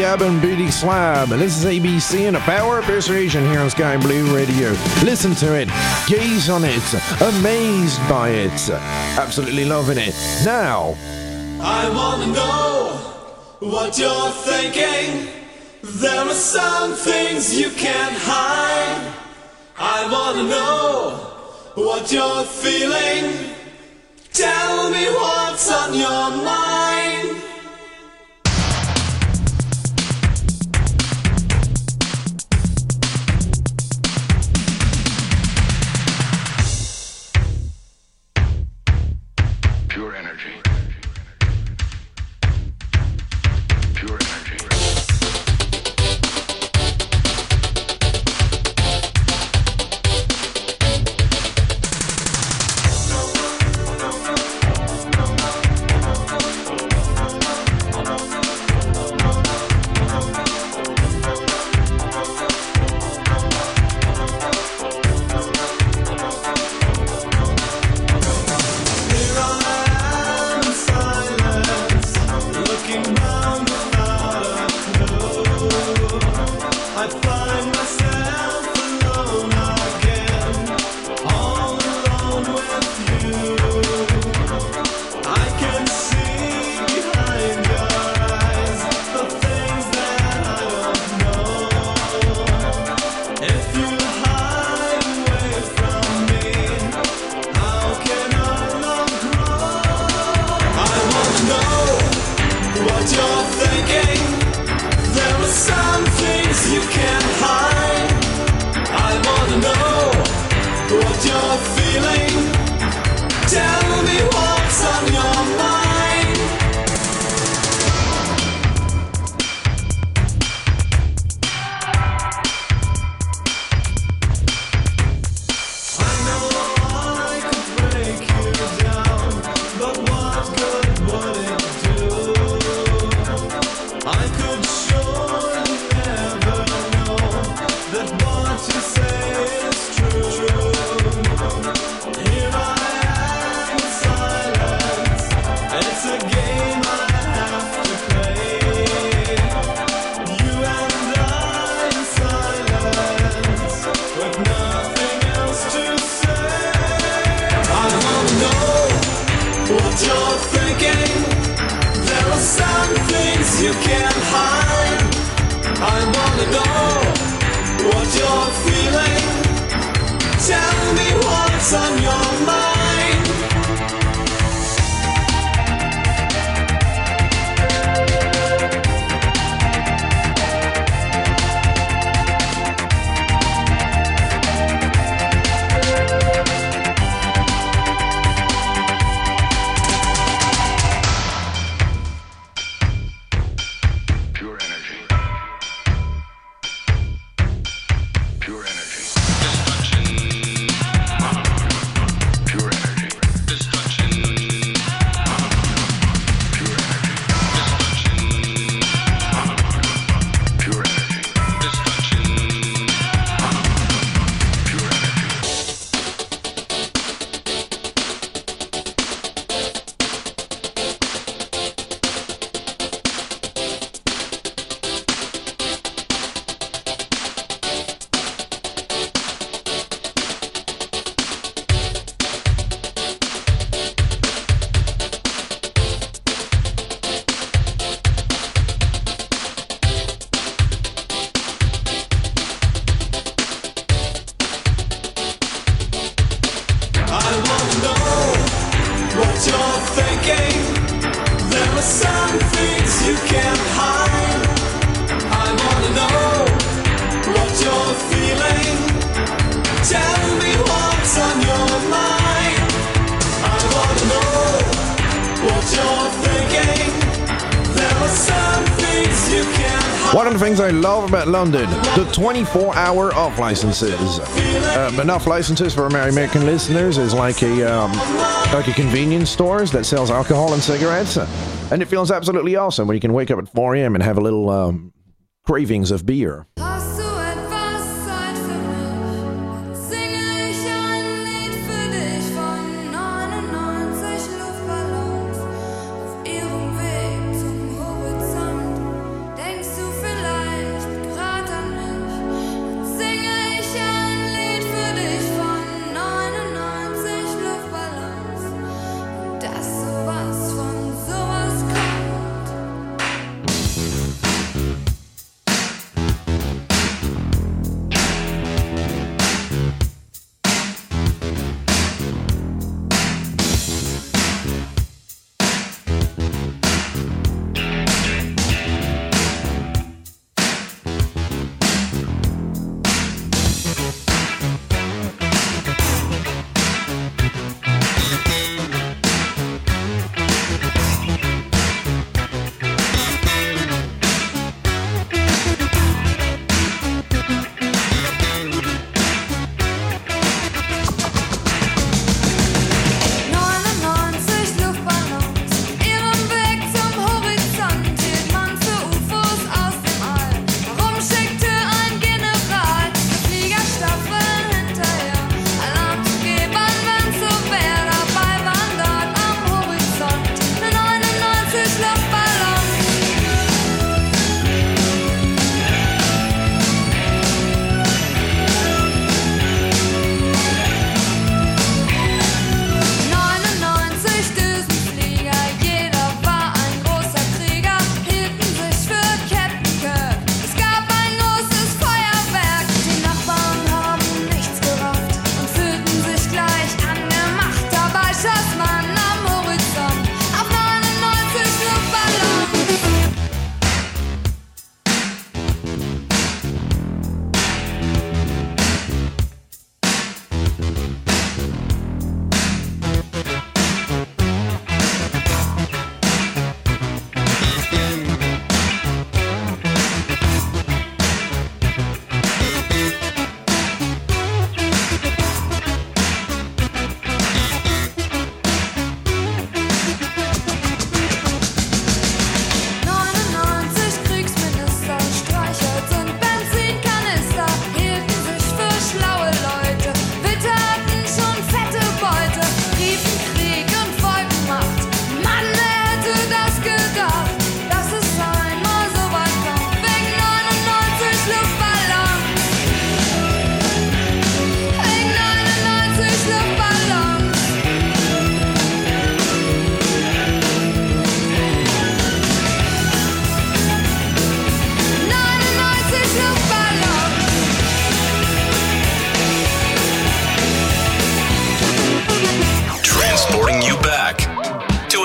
Slab and Slab. This is ABC and a Power Appreciation here on Sky Blue Radio. Listen to it, gaze on it, amazed by it, absolutely loving it. Now, I wanna know what you're thinking. There are some things you can't hide. I wanna know what you're feeling. London, the 24 hour off licenses. Um, enough licenses for our American listeners is like a, um, like a convenience store that sells alcohol and cigarettes. And it feels absolutely awesome when you can wake up at 4 a.m. and have a little um, cravings of beer.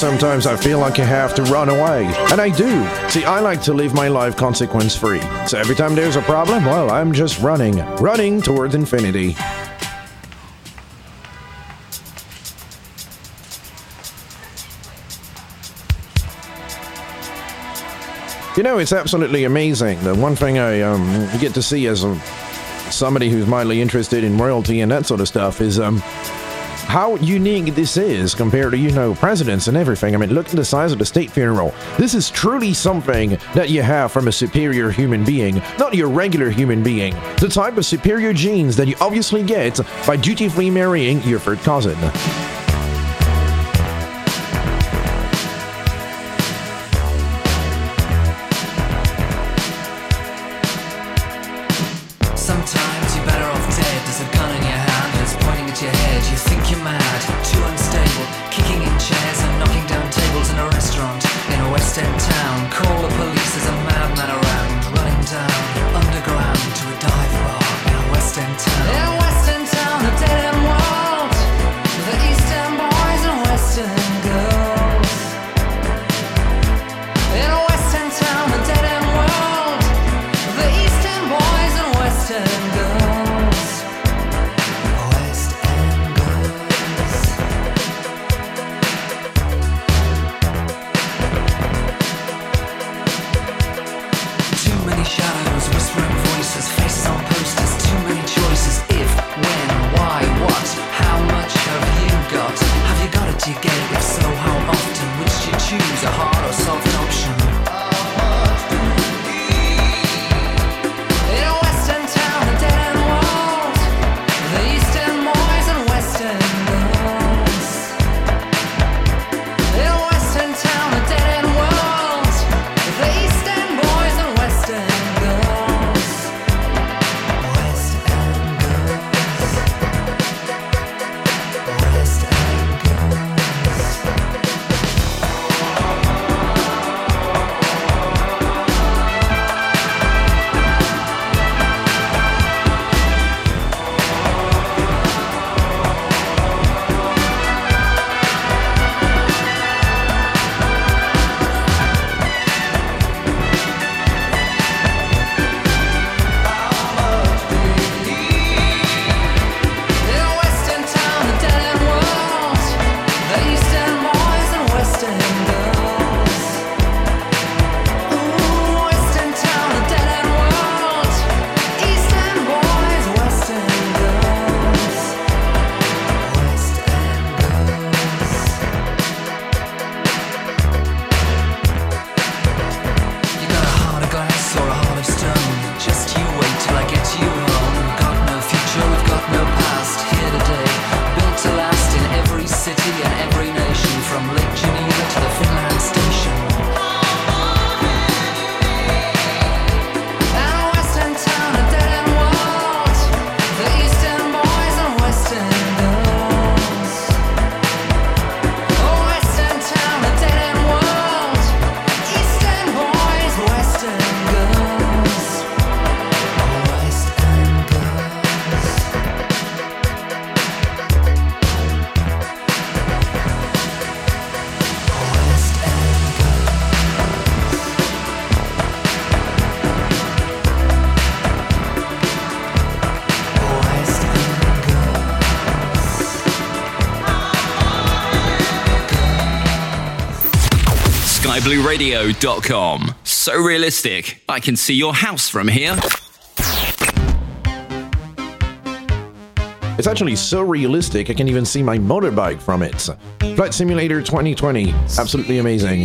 sometimes I feel like I have to run away. And I do. See, I like to live my life consequence free. So every time there's a problem, well, I'm just running. Running towards infinity. You know, it's absolutely amazing. The one thing I um, get to see as a, somebody who's mildly interested in royalty and that sort of stuff is um, how unique this is compared to, you know, presidents and everything. I mean, look at the size of the state funeral. This is truly something that you have from a superior human being, not your regular human being. The type of superior genes that you obviously get by dutifully marrying your third cousin. So realistic, I can see your house from here. It's actually so realistic, I can even see my motorbike from it. Flight Simulator 2020, absolutely amazing.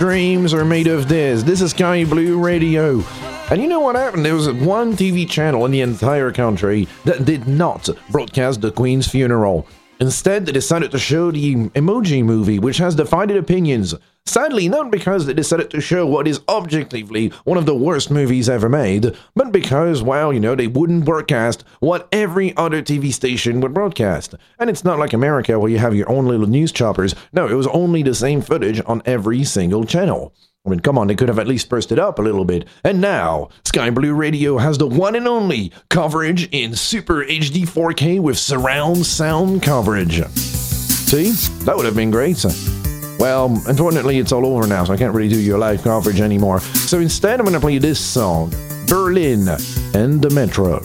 Dreams are made of this. This is Sky Blue Radio. And you know what happened? There was one TV channel in the entire country that did not broadcast the Queen's funeral. Instead, they decided to show the Emoji Movie, which has divided opinions. Sadly, not because they decided to show what is objectively one of the worst movies ever made, but because, well, you know, they wouldn't broadcast what every other TV station would broadcast. And it's not like America where you have your own little news choppers. No, it was only the same footage on every single channel. I mean, come on, they could have at least spruced it up a little bit. And now, Sky Blue Radio has the one and only coverage in Super HD 4K with surround sound coverage. See? That would have been great. Well, unfortunately, it's all over now, so I can't really do your live coverage anymore. So instead, I'm going to play this song Berlin and the Metro.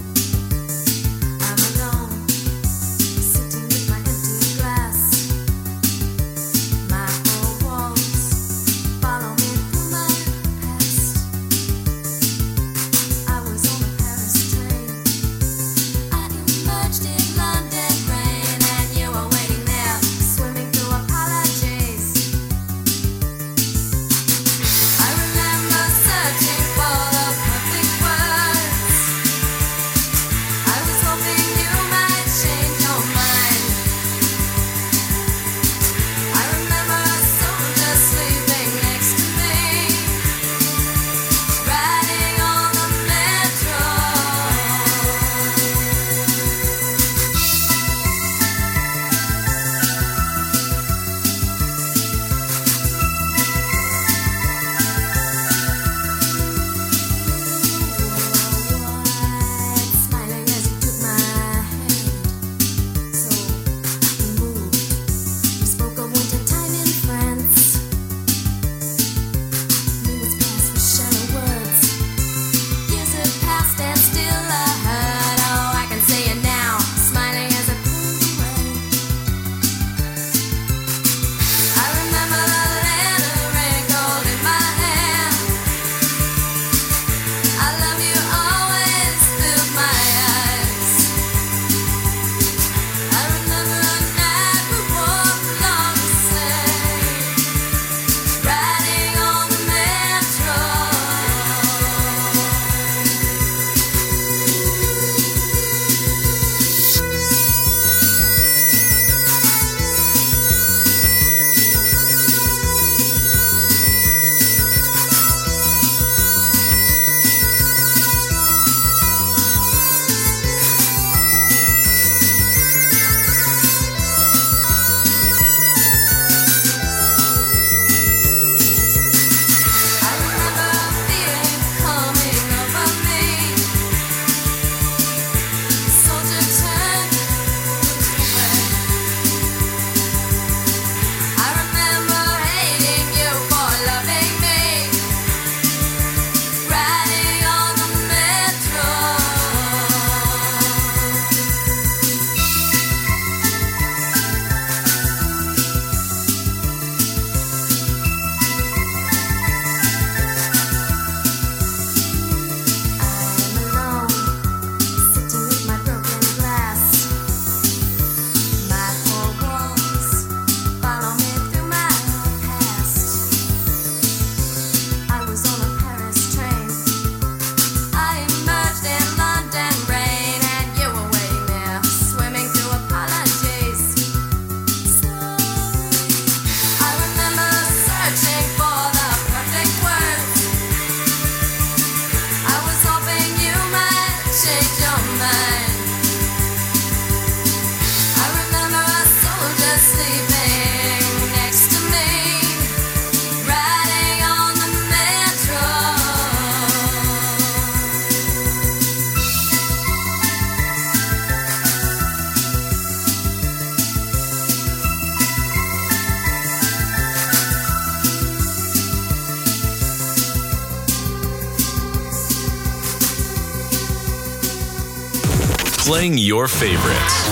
Playing your favorites.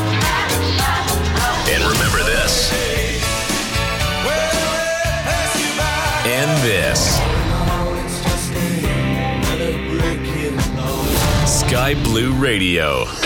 And remember this. And this. Sky Blue Radio.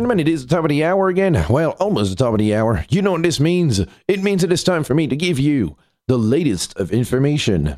Gentlemen? It is the top of the hour again. Well, almost the top of the hour. You know what this means? It means it is time for me to give you the latest of information.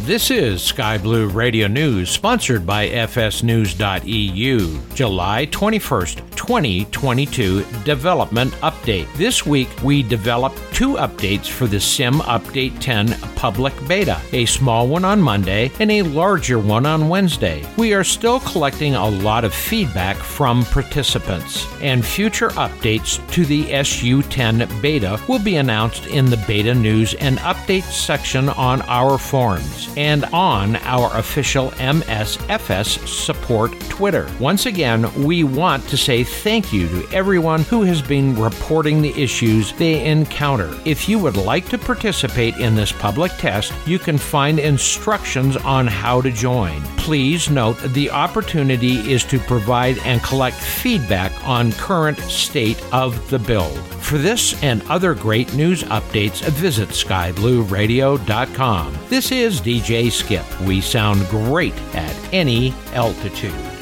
This is Sky Blue Radio News, sponsored by FSNews.eu, July 21st, 2022 Development Update. This week, we developed two updates for the SIM Update 10 public beta a small one on Monday and a larger one on Wednesday. We are still collecting a lot of feedback from participants, and future updates to the SU10 beta will be announced in the beta news and updates section on our forums and on our official MSFS support Twitter. Once again, we want to say thank you to everyone who has been reporting the issues they encounter. If you would like to participate in this public test, you can find instructions on how to join. Please note the opportunity is to provide and collect feedback on current state of the build. For this and other great news updates, visit skyblueradio.com. This is DJ Skip. We sound great at any altitude.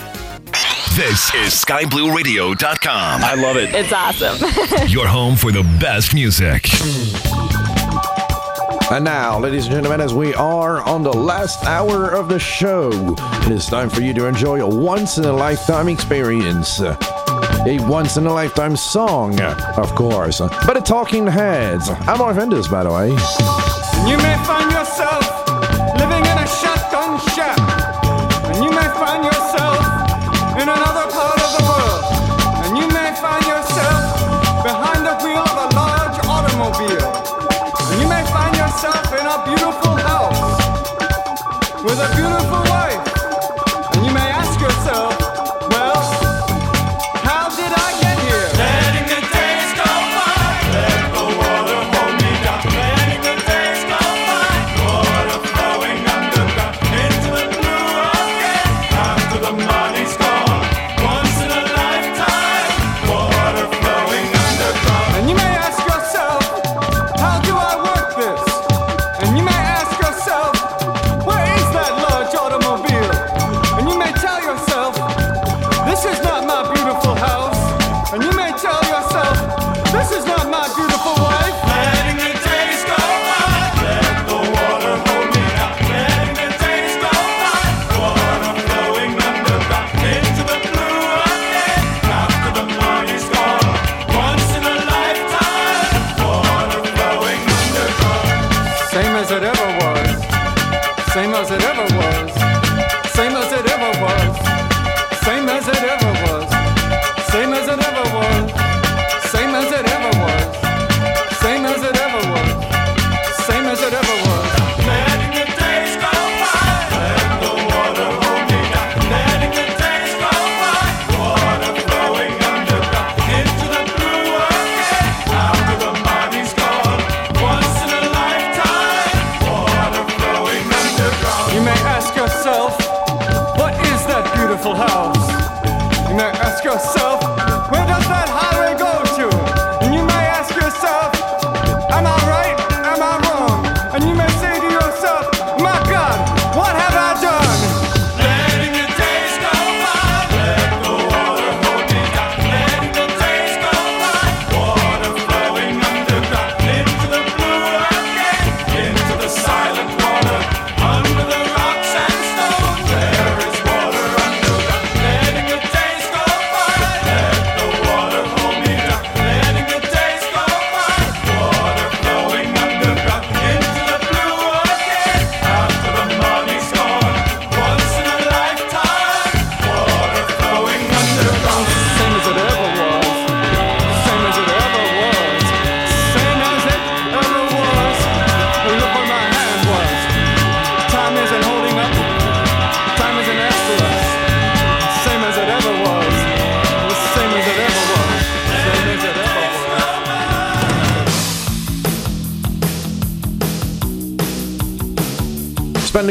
This is skyblueradio.com. I love it. It's awesome. Your home for the best music. And now, ladies and gentlemen, as we are on the last hour of the show, it is time for you to enjoy a once in a lifetime experience. A once in a lifetime song, of course, by the Talking Heads. I'm Arvandus, by the way. You may find yourself living in a shotgun shack, and you may find yourself beautiful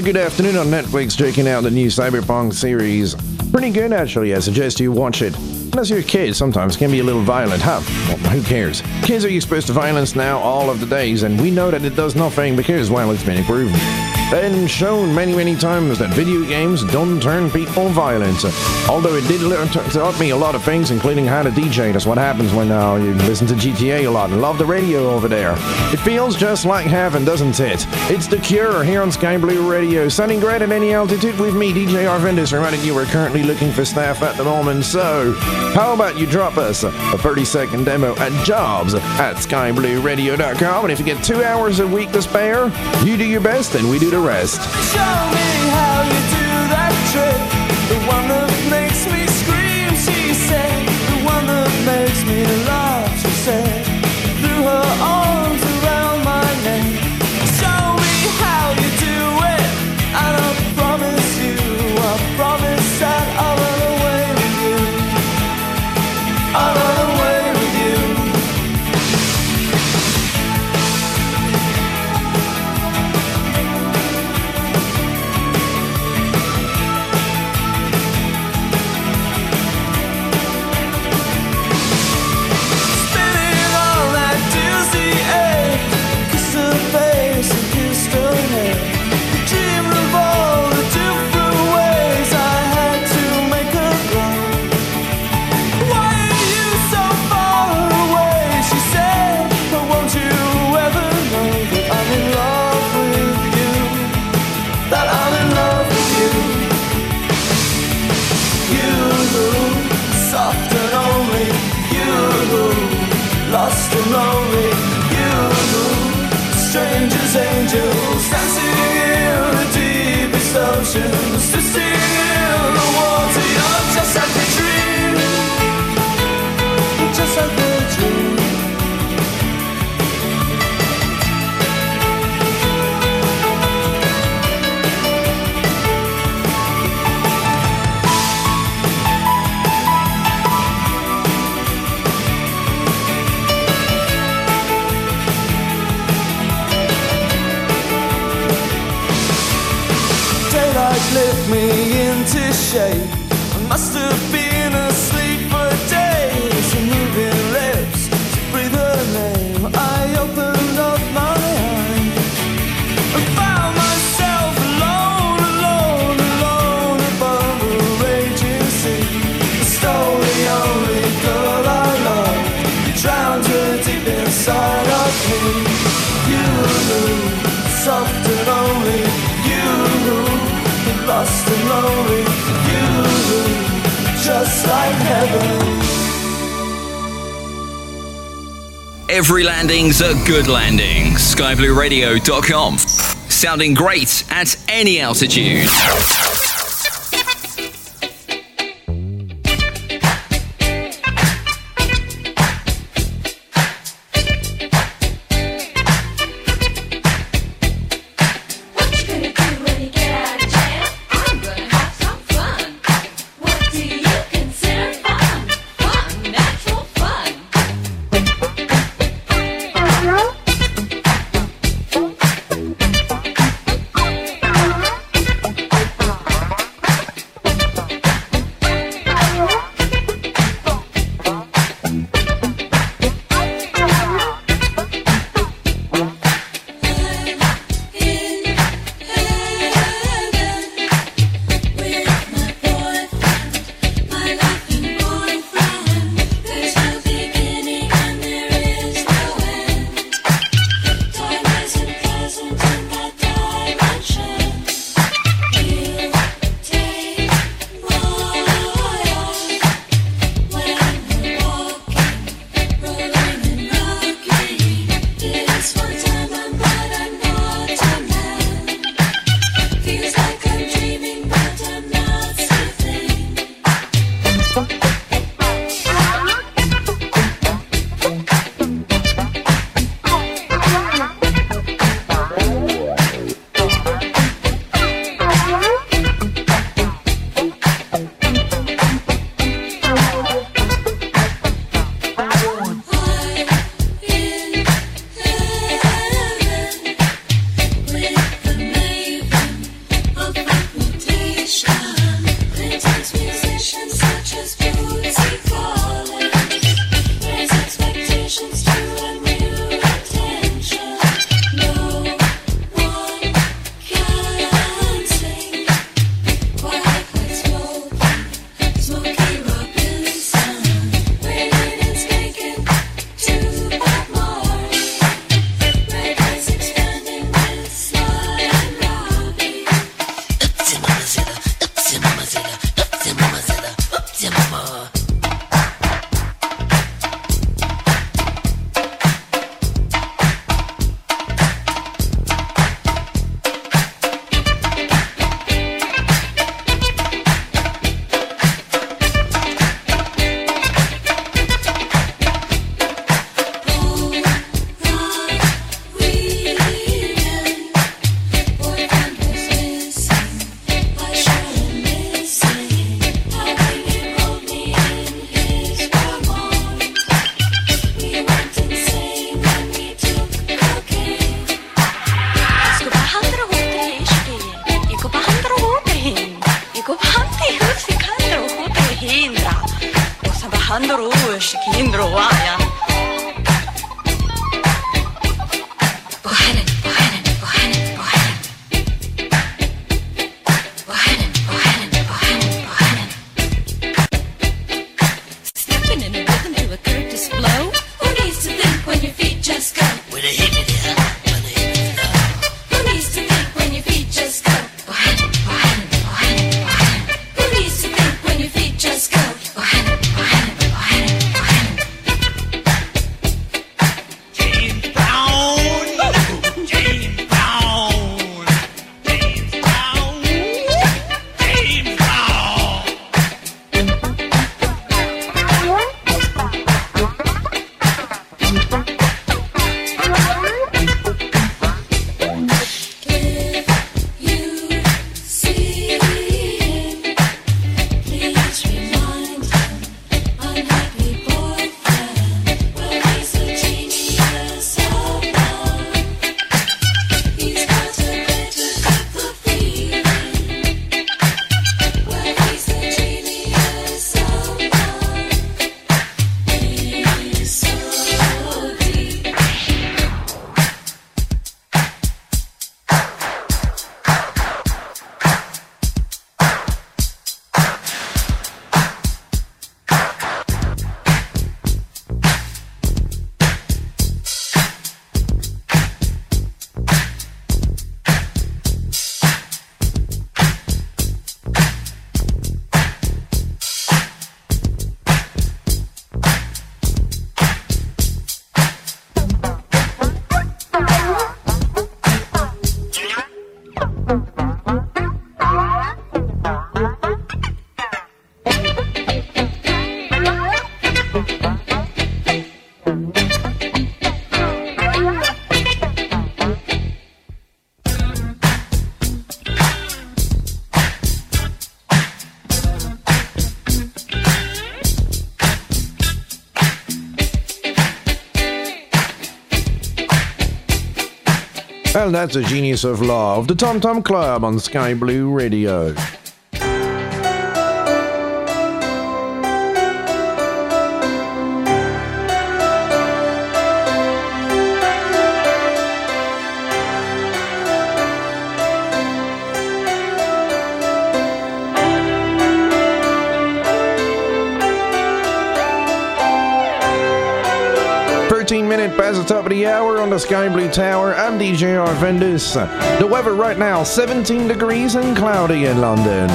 a good afternoon on Netflix checking out the new Cyberpunk series. Pretty good actually, I suggest you watch it. Unless you're a kid, sometimes can be a little violent, huh? Well, who cares? Kids are exposed to violence now all of the days, and we know that it does nothing because, well, it's been proven been shown many, many times that video games don't turn people violent. Although it did learn, taught me a lot of things, including how to DJ. That's what happens when uh, you listen to GTA a lot and love the radio over there. It feels just like heaven, doesn't it? It's The Cure here on Sky Blue Radio. Sunny great at any altitude with me, DJ Arvandus, reminding you we're currently looking for staff at the moment. So, how about you drop us a 30-second demo at jobs at skyblueradio.com, and if you get two hours a week to spare, you do your best and we do the Show me how you Like heaven. Every landing's a good landing. SkyBlueRadio.com. Sounding great at any altitude. And that's the genius of love, the Tom Tom Club on Sky Blue Radio. On the Sky Blue Tower. I'm DJ Arvandus. The weather right now, 17 degrees and cloudy in London.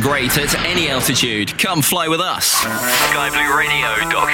Great at any altitude. Come fly with us. SkyBlueRadio.com.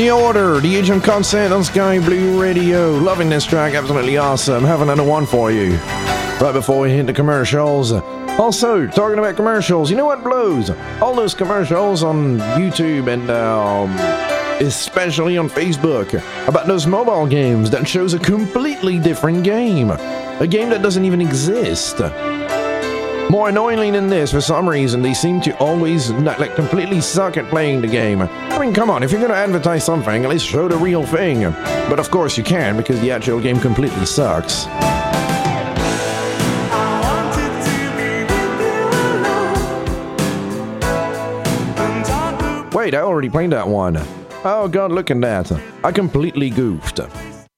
New Order, the Age of Consent on Sky Blue Radio. Loving this track, absolutely awesome. Have another one for you. Right before we hit the commercials. Also, talking about commercials, you know what blows? All those commercials on YouTube and um, especially on Facebook about those mobile games that shows a completely different game. A game that doesn't even exist. More annoyingly than this, for some reason, they seem to always like completely suck at playing the game. Mean, come on, if you're gonna advertise something, at least show the real thing. But of course you can, because the actual game completely sucks. Wait, I already played that one. Oh god, look at that. I completely goofed.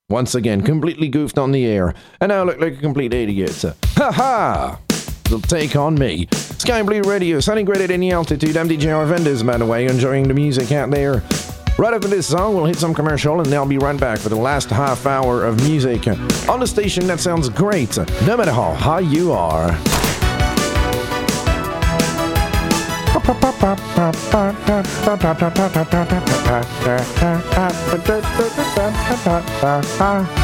Once again, completely goofed on the air, and now I look like a complete idiot. Ha ha! It'll take on me. Sky Blue Radio, sounding great at any altitude. I'm DJ by the way, enjoying the music out there. Right after this song, we'll hit some commercial and then I'll be right back for the last half hour of music on the station that sounds great, no matter how high you are.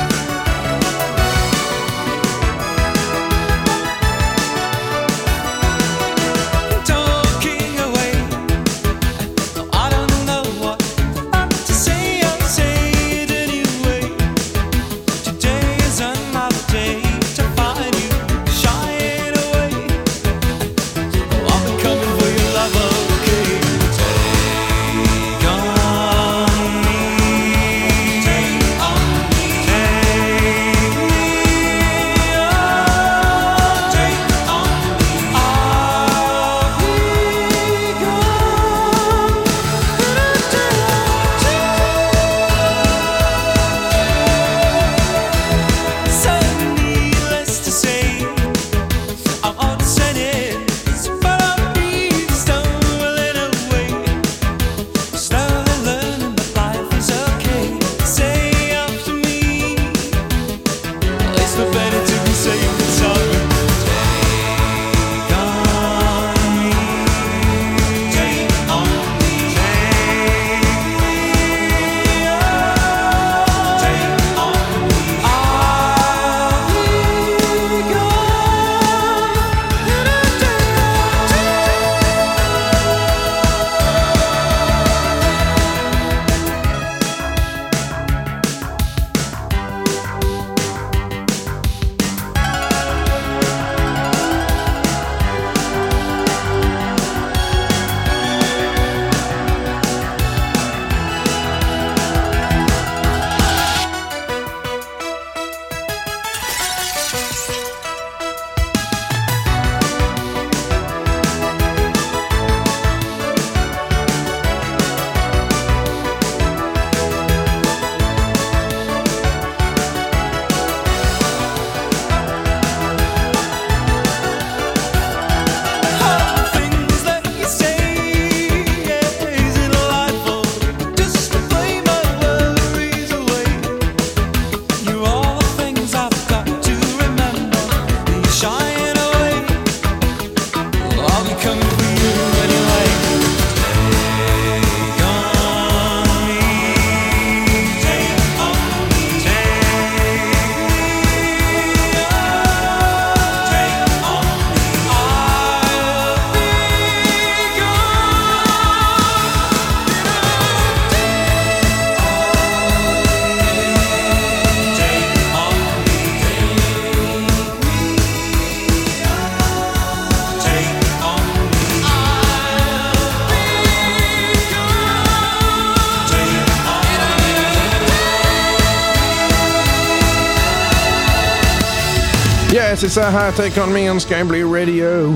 It's A-ha take on me on Blue Radio.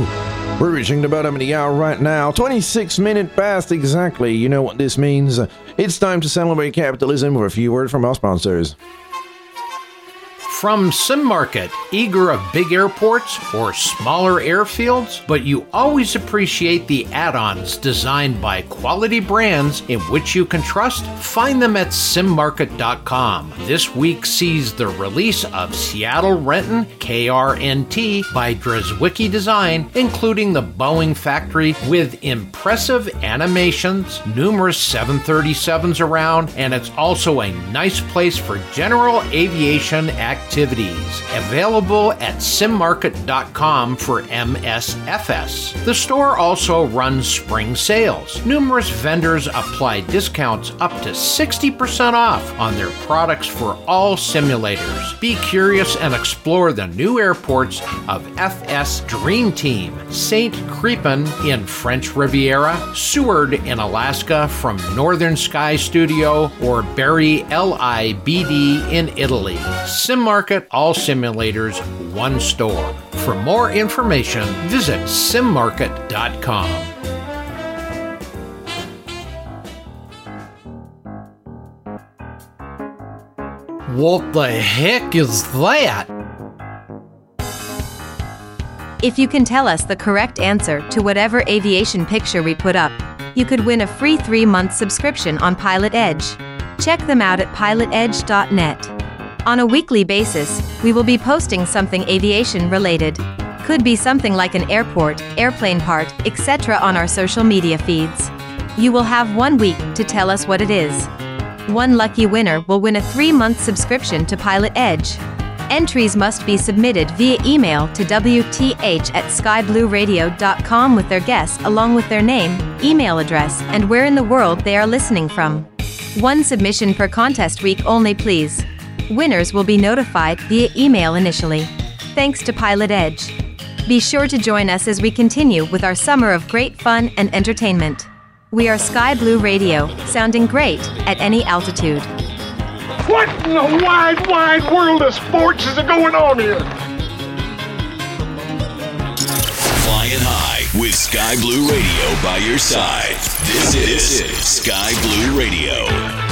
We're reaching the bottom of the hour right now. 26 minutes past exactly. You know what this means. It's time to celebrate capitalism with a few words from our sponsors. From SimMarket, eager of big airports or smaller airfields, but you always appreciate the add ons designed by quality brands in which you can trust? Find them at simmarket.com. This week sees the release of Seattle Renton KRNT by Drzewiecki Design, including the Boeing factory with impressive animations, numerous 737s around, and it's also a nice place for general aviation activities. Available at simmarket.com for MSFS. The store also runs spring sales. Numerous vendors apply discounts up to 60% off on their products for all simulators. Be curious and explore the new airports of FS Dream Team, St. Crepin in French Riviera, Seward in Alaska from Northern Sky Studio, or Bari LIBD in Italy. SimMarket, all simulators, one store. For more information, visit simmarket.com. What the heck is that? If you can tell us the correct answer to whatever aviation picture we put up, you could win a free three month subscription on Pilot Edge. Check them out at pilotedge.net. On a weekly basis, we will be posting something aviation related. Could be something like an airport, airplane part, etc. on our social media feeds. You will have one week to tell us what it is. One lucky winner will win a three month subscription to Pilot Edge. Entries must be submitted via email to WTH at skyblueradio.com with their guess along with their name, email address, and where in the world they are listening from. One submission per contest week only, please. Winners will be notified via email initially. Thanks to Pilot Edge. Be sure to join us as we continue with our summer of great fun and entertainment. We are Sky Blue Radio, sounding great at any altitude. What in the wide, wide world of sports is going on here? Flying high with Sky Blue Radio by your side. This is Sky Blue Radio.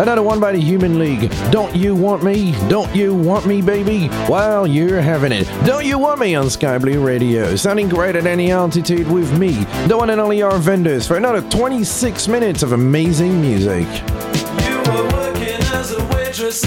Another one by the Human League. Don't you want me? Don't you want me, baby? Well, you're having it. Don't you want me on Sky Blue Radio? Sounding great at any altitude with me, the one and only Arvandus, for another 26 minutes of amazing music. You were working as a waitress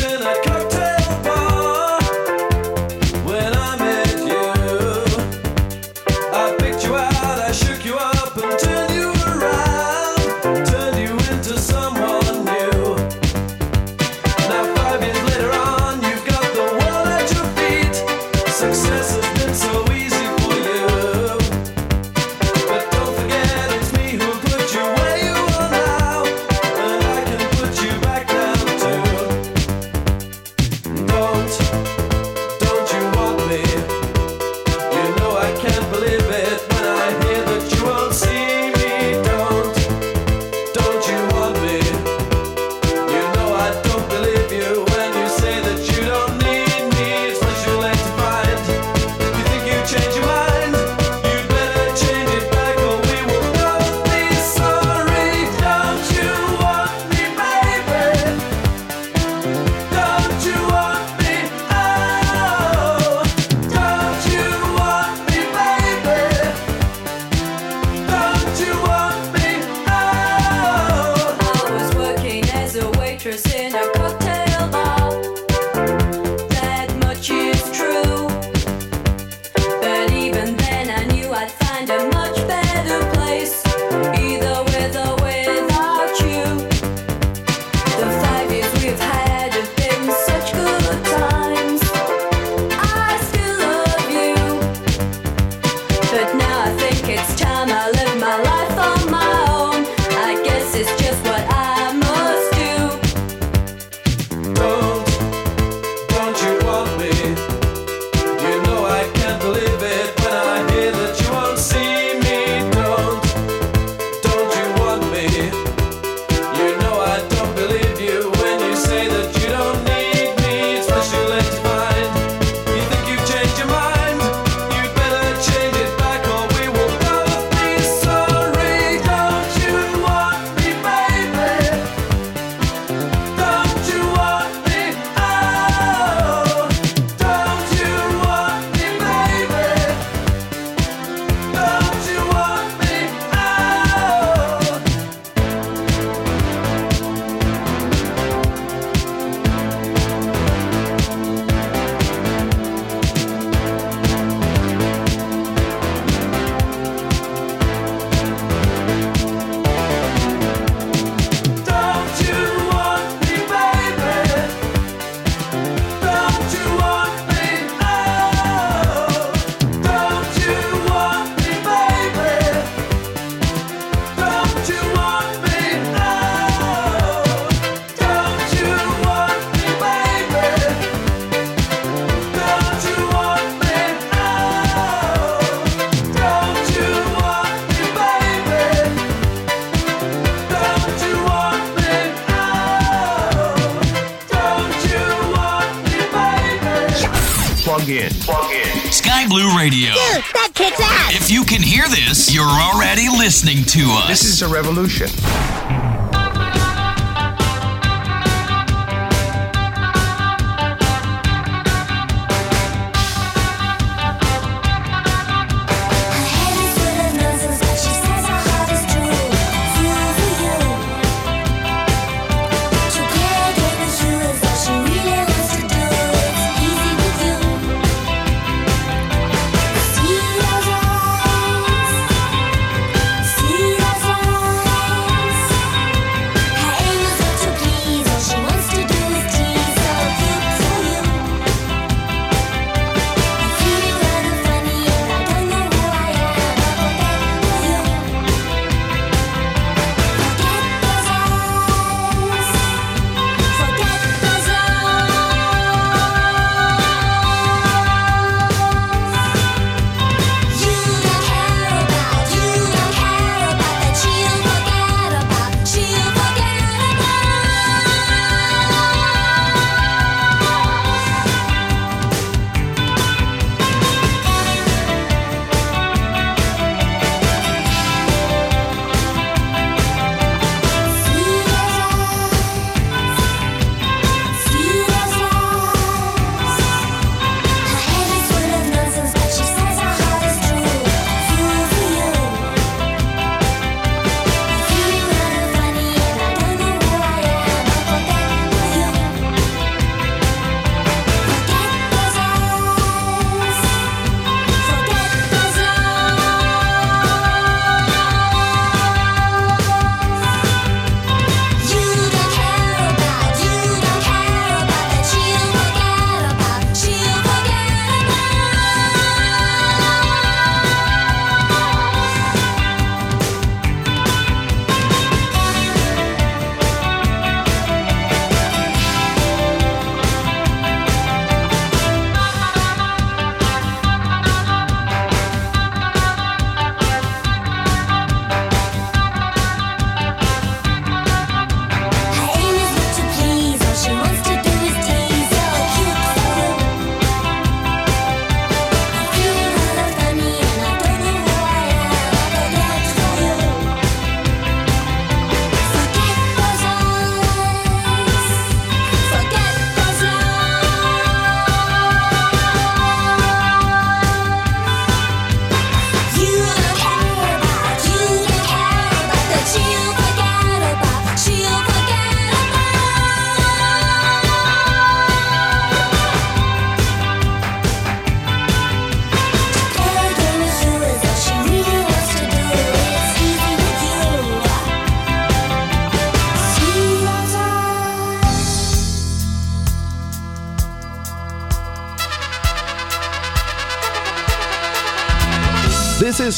listening to us. This is a revolution.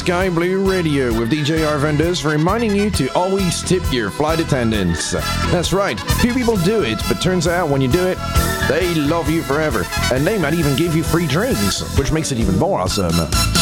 Sky Blue Radio with DJ Arvandus reminding you to always tip your flight attendants. That's right, few people do it, but turns out when you do it, they love you forever. And they might even give you free drinks, which makes it even more awesome.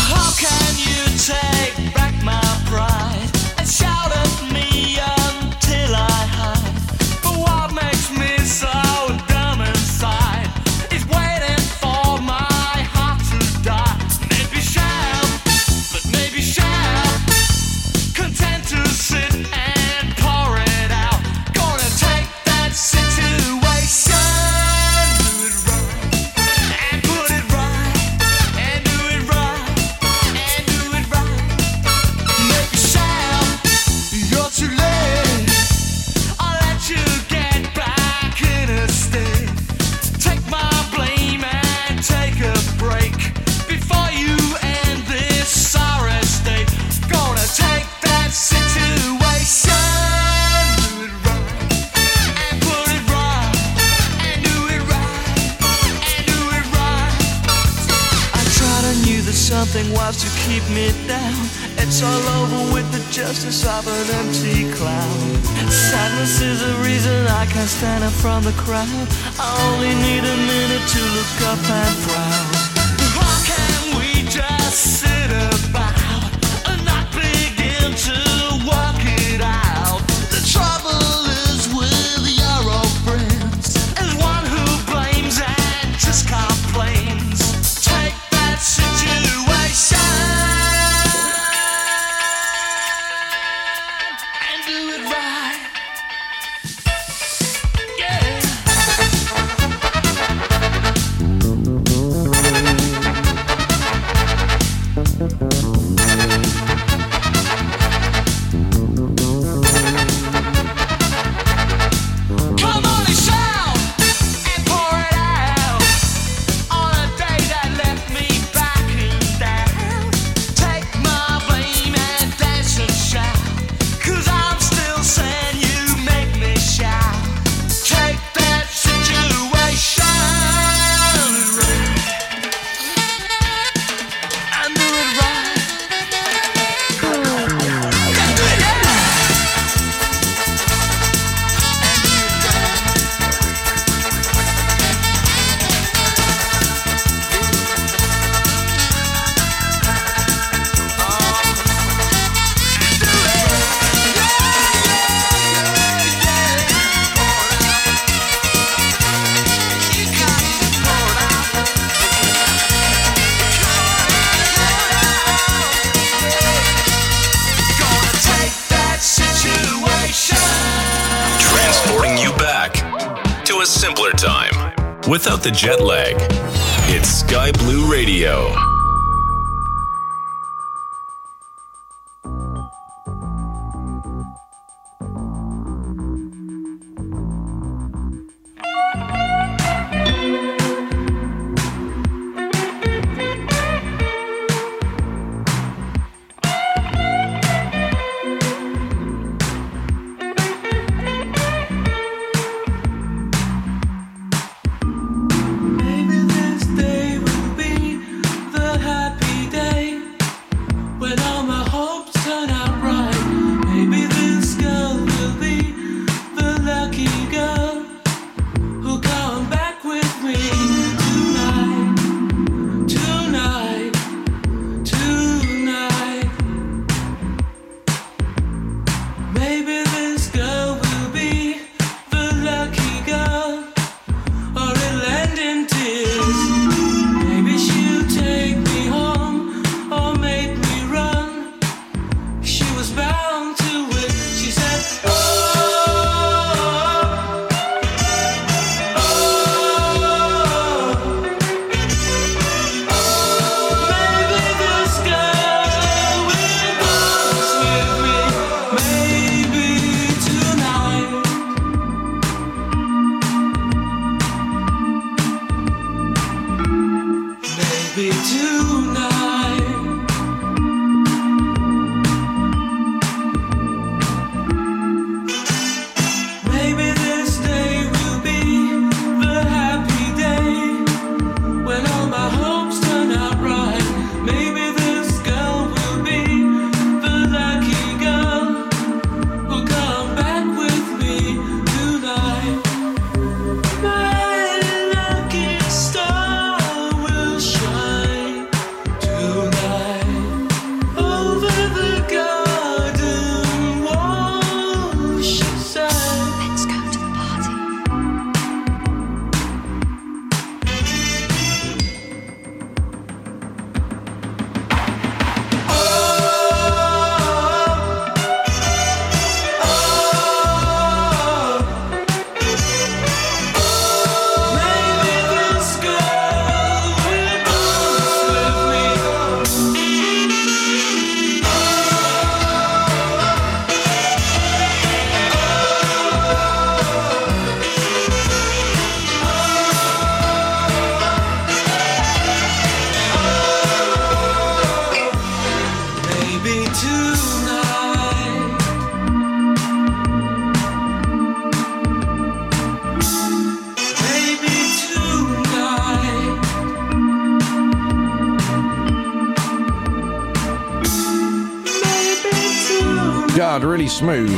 Smooth.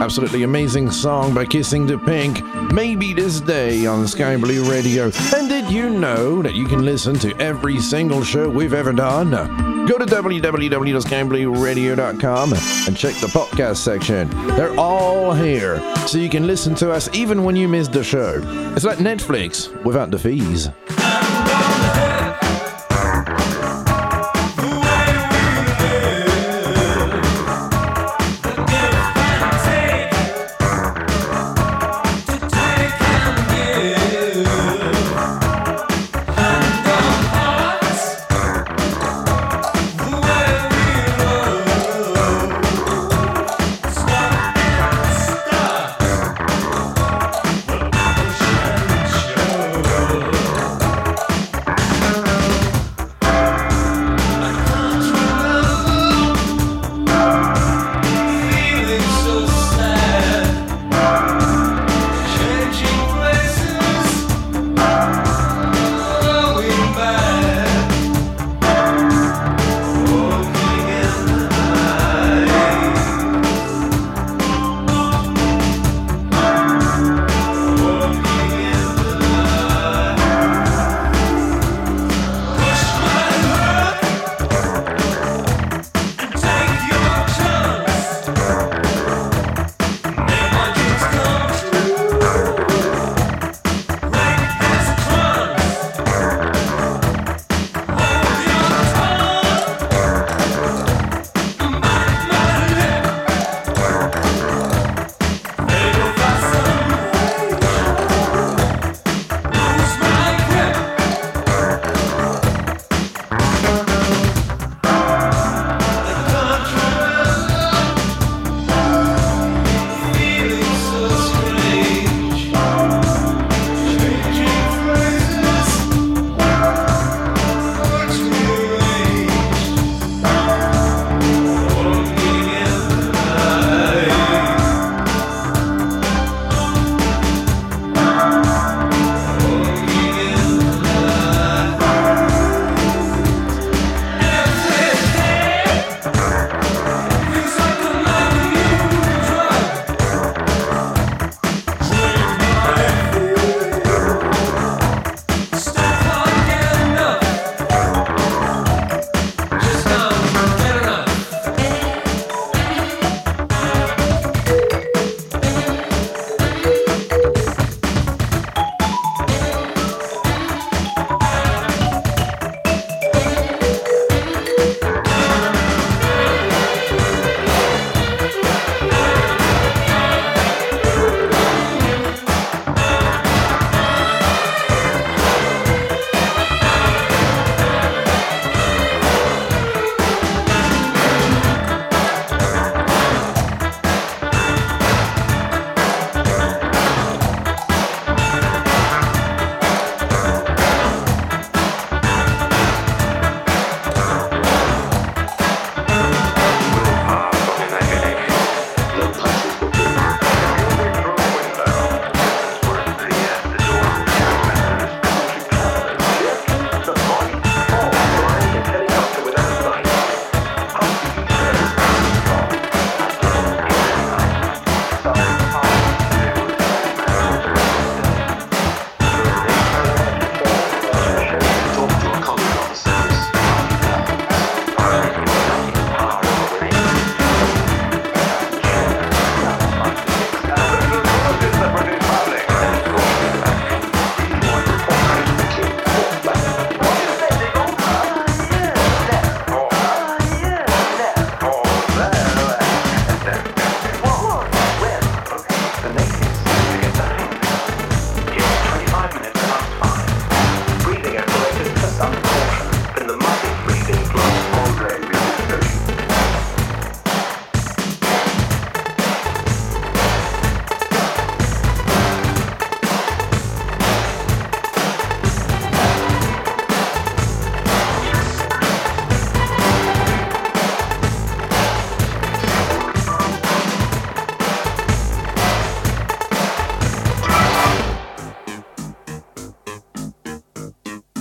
Absolutely amazing song by Kissing the Pink. Maybe this day on Sky Blue Radio. And did you know that you can listen to every single show we've ever done? Go to www.skyblueradio.com and check the podcast section. They're all here, so you can listen to us even when you miss the show. It's like Netflix without the fees.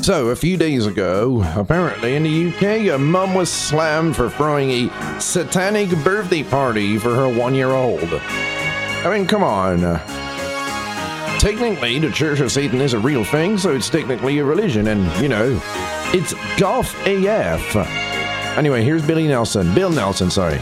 So, a few days ago, apparently in the UK, a mum was slammed for throwing a satanic birthday party for her one year old. I mean, come on. Technically, the Church of Satan is a real thing, so it's technically a religion, and, you know, it's goth AF. Anyway, here's Billy Nelson. Bill Nelson, sorry.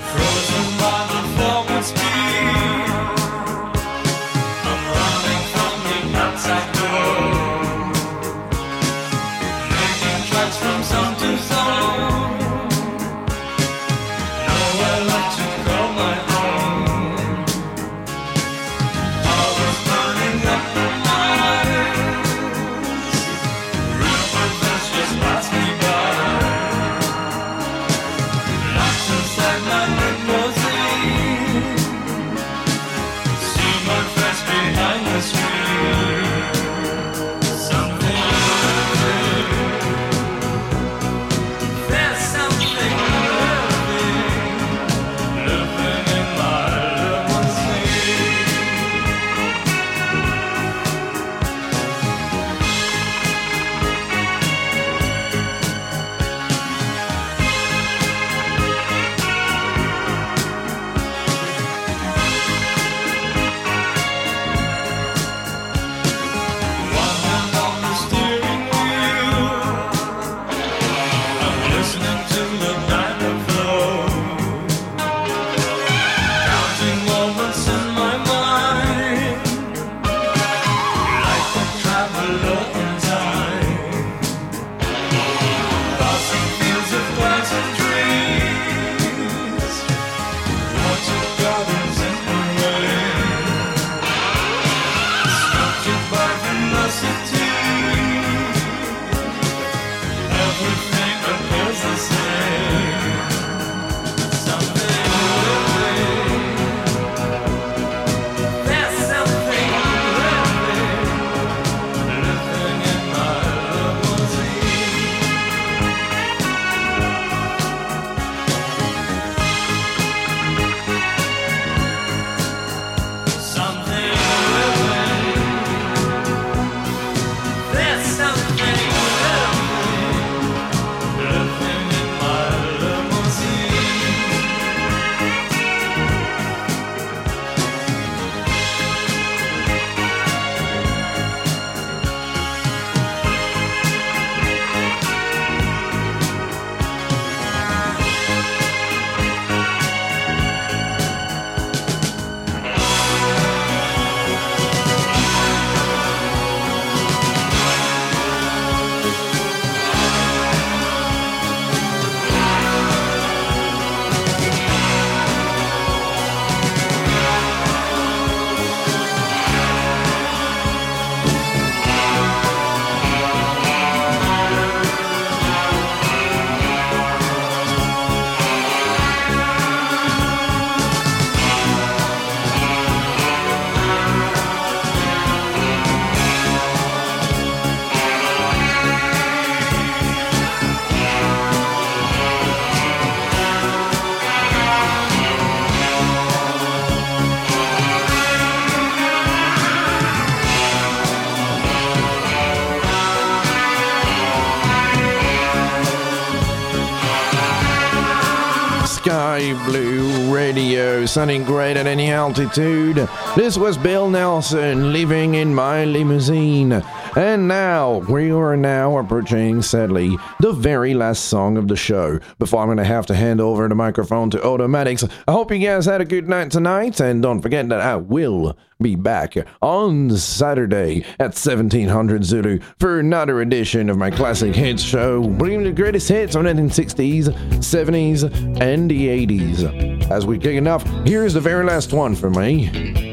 Sounding great at any altitude. This was Bill Nelson, living in my limousine. And now, we are now approaching, sadly, the very last song of the show. Before I'm going to have to hand over the microphone to Automatics, I hope you guys had a good night tonight, and don't forget that I will be back on Saturday at 1700 Zulu for another edition of my classic hits show, bringing the greatest hits of 1960s, 70s, and the 80s. As we kick it off, here's the very last one for me.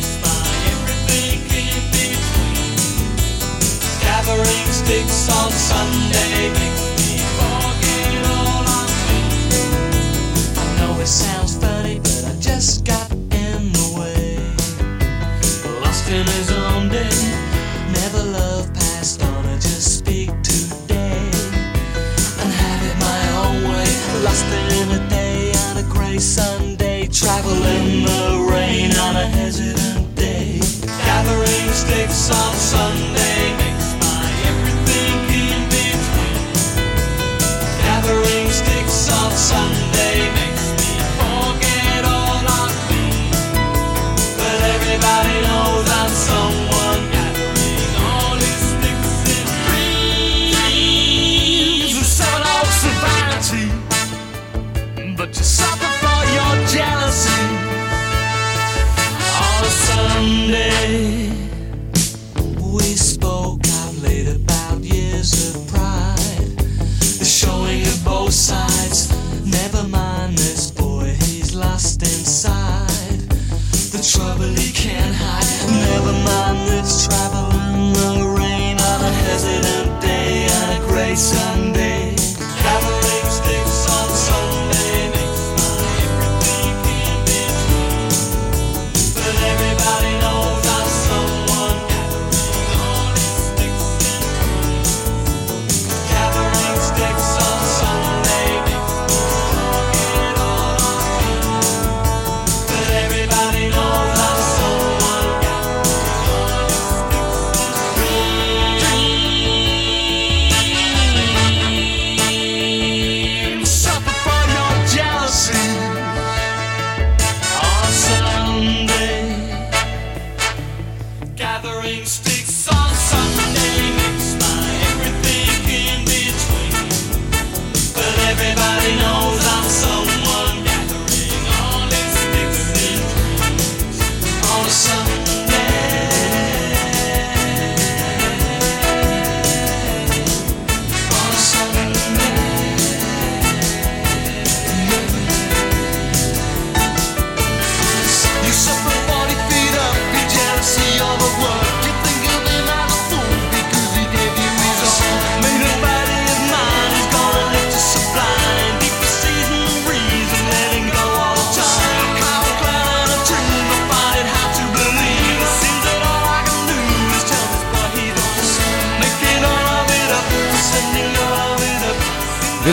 sticks on Sunday make me forget all I think. I know it sounds funny, but I just got in the way. Lost in his own day, never love passed on. I just speak today and have it my own way. Lost in a day on a gray Sunday, travel in the rain on a hesitant day. Gathering sticks on Sunday. Sunday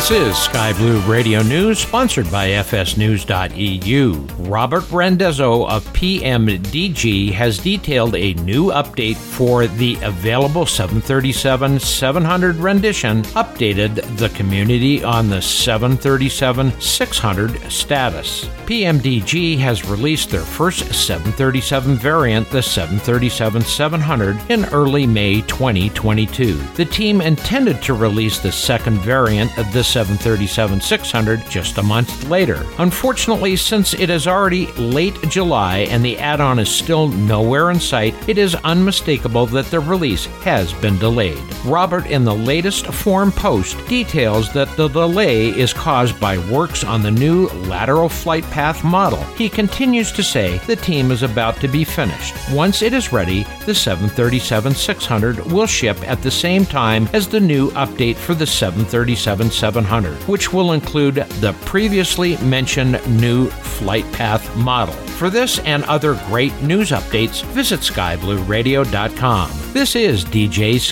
This is Sky Blue Radio News, sponsored by FSNews.eu. Robert Randazzo of PMDG has detailed a new update for the available 737 700 rendition, updated the community on the 737 600 status. PMDG has released their first 737 variant, the 737 700, in early May 2022. The team intended to release the second variant of the 737 600 just a month later. Unfortunately, since it is already late July and the add on is still nowhere in sight, it is unmistakable that the release has been delayed. Robert, in the latest forum post, details that the delay is caused by works on the new lateral flight path model. He continues to say the team is about to be finished. Once it is ready, the 737 600 will ship at the same time as the new update for the 737 700, which will include the previously mentioned new flight path model. For this and other great news updates, visit skyblueradio.com. This is DJ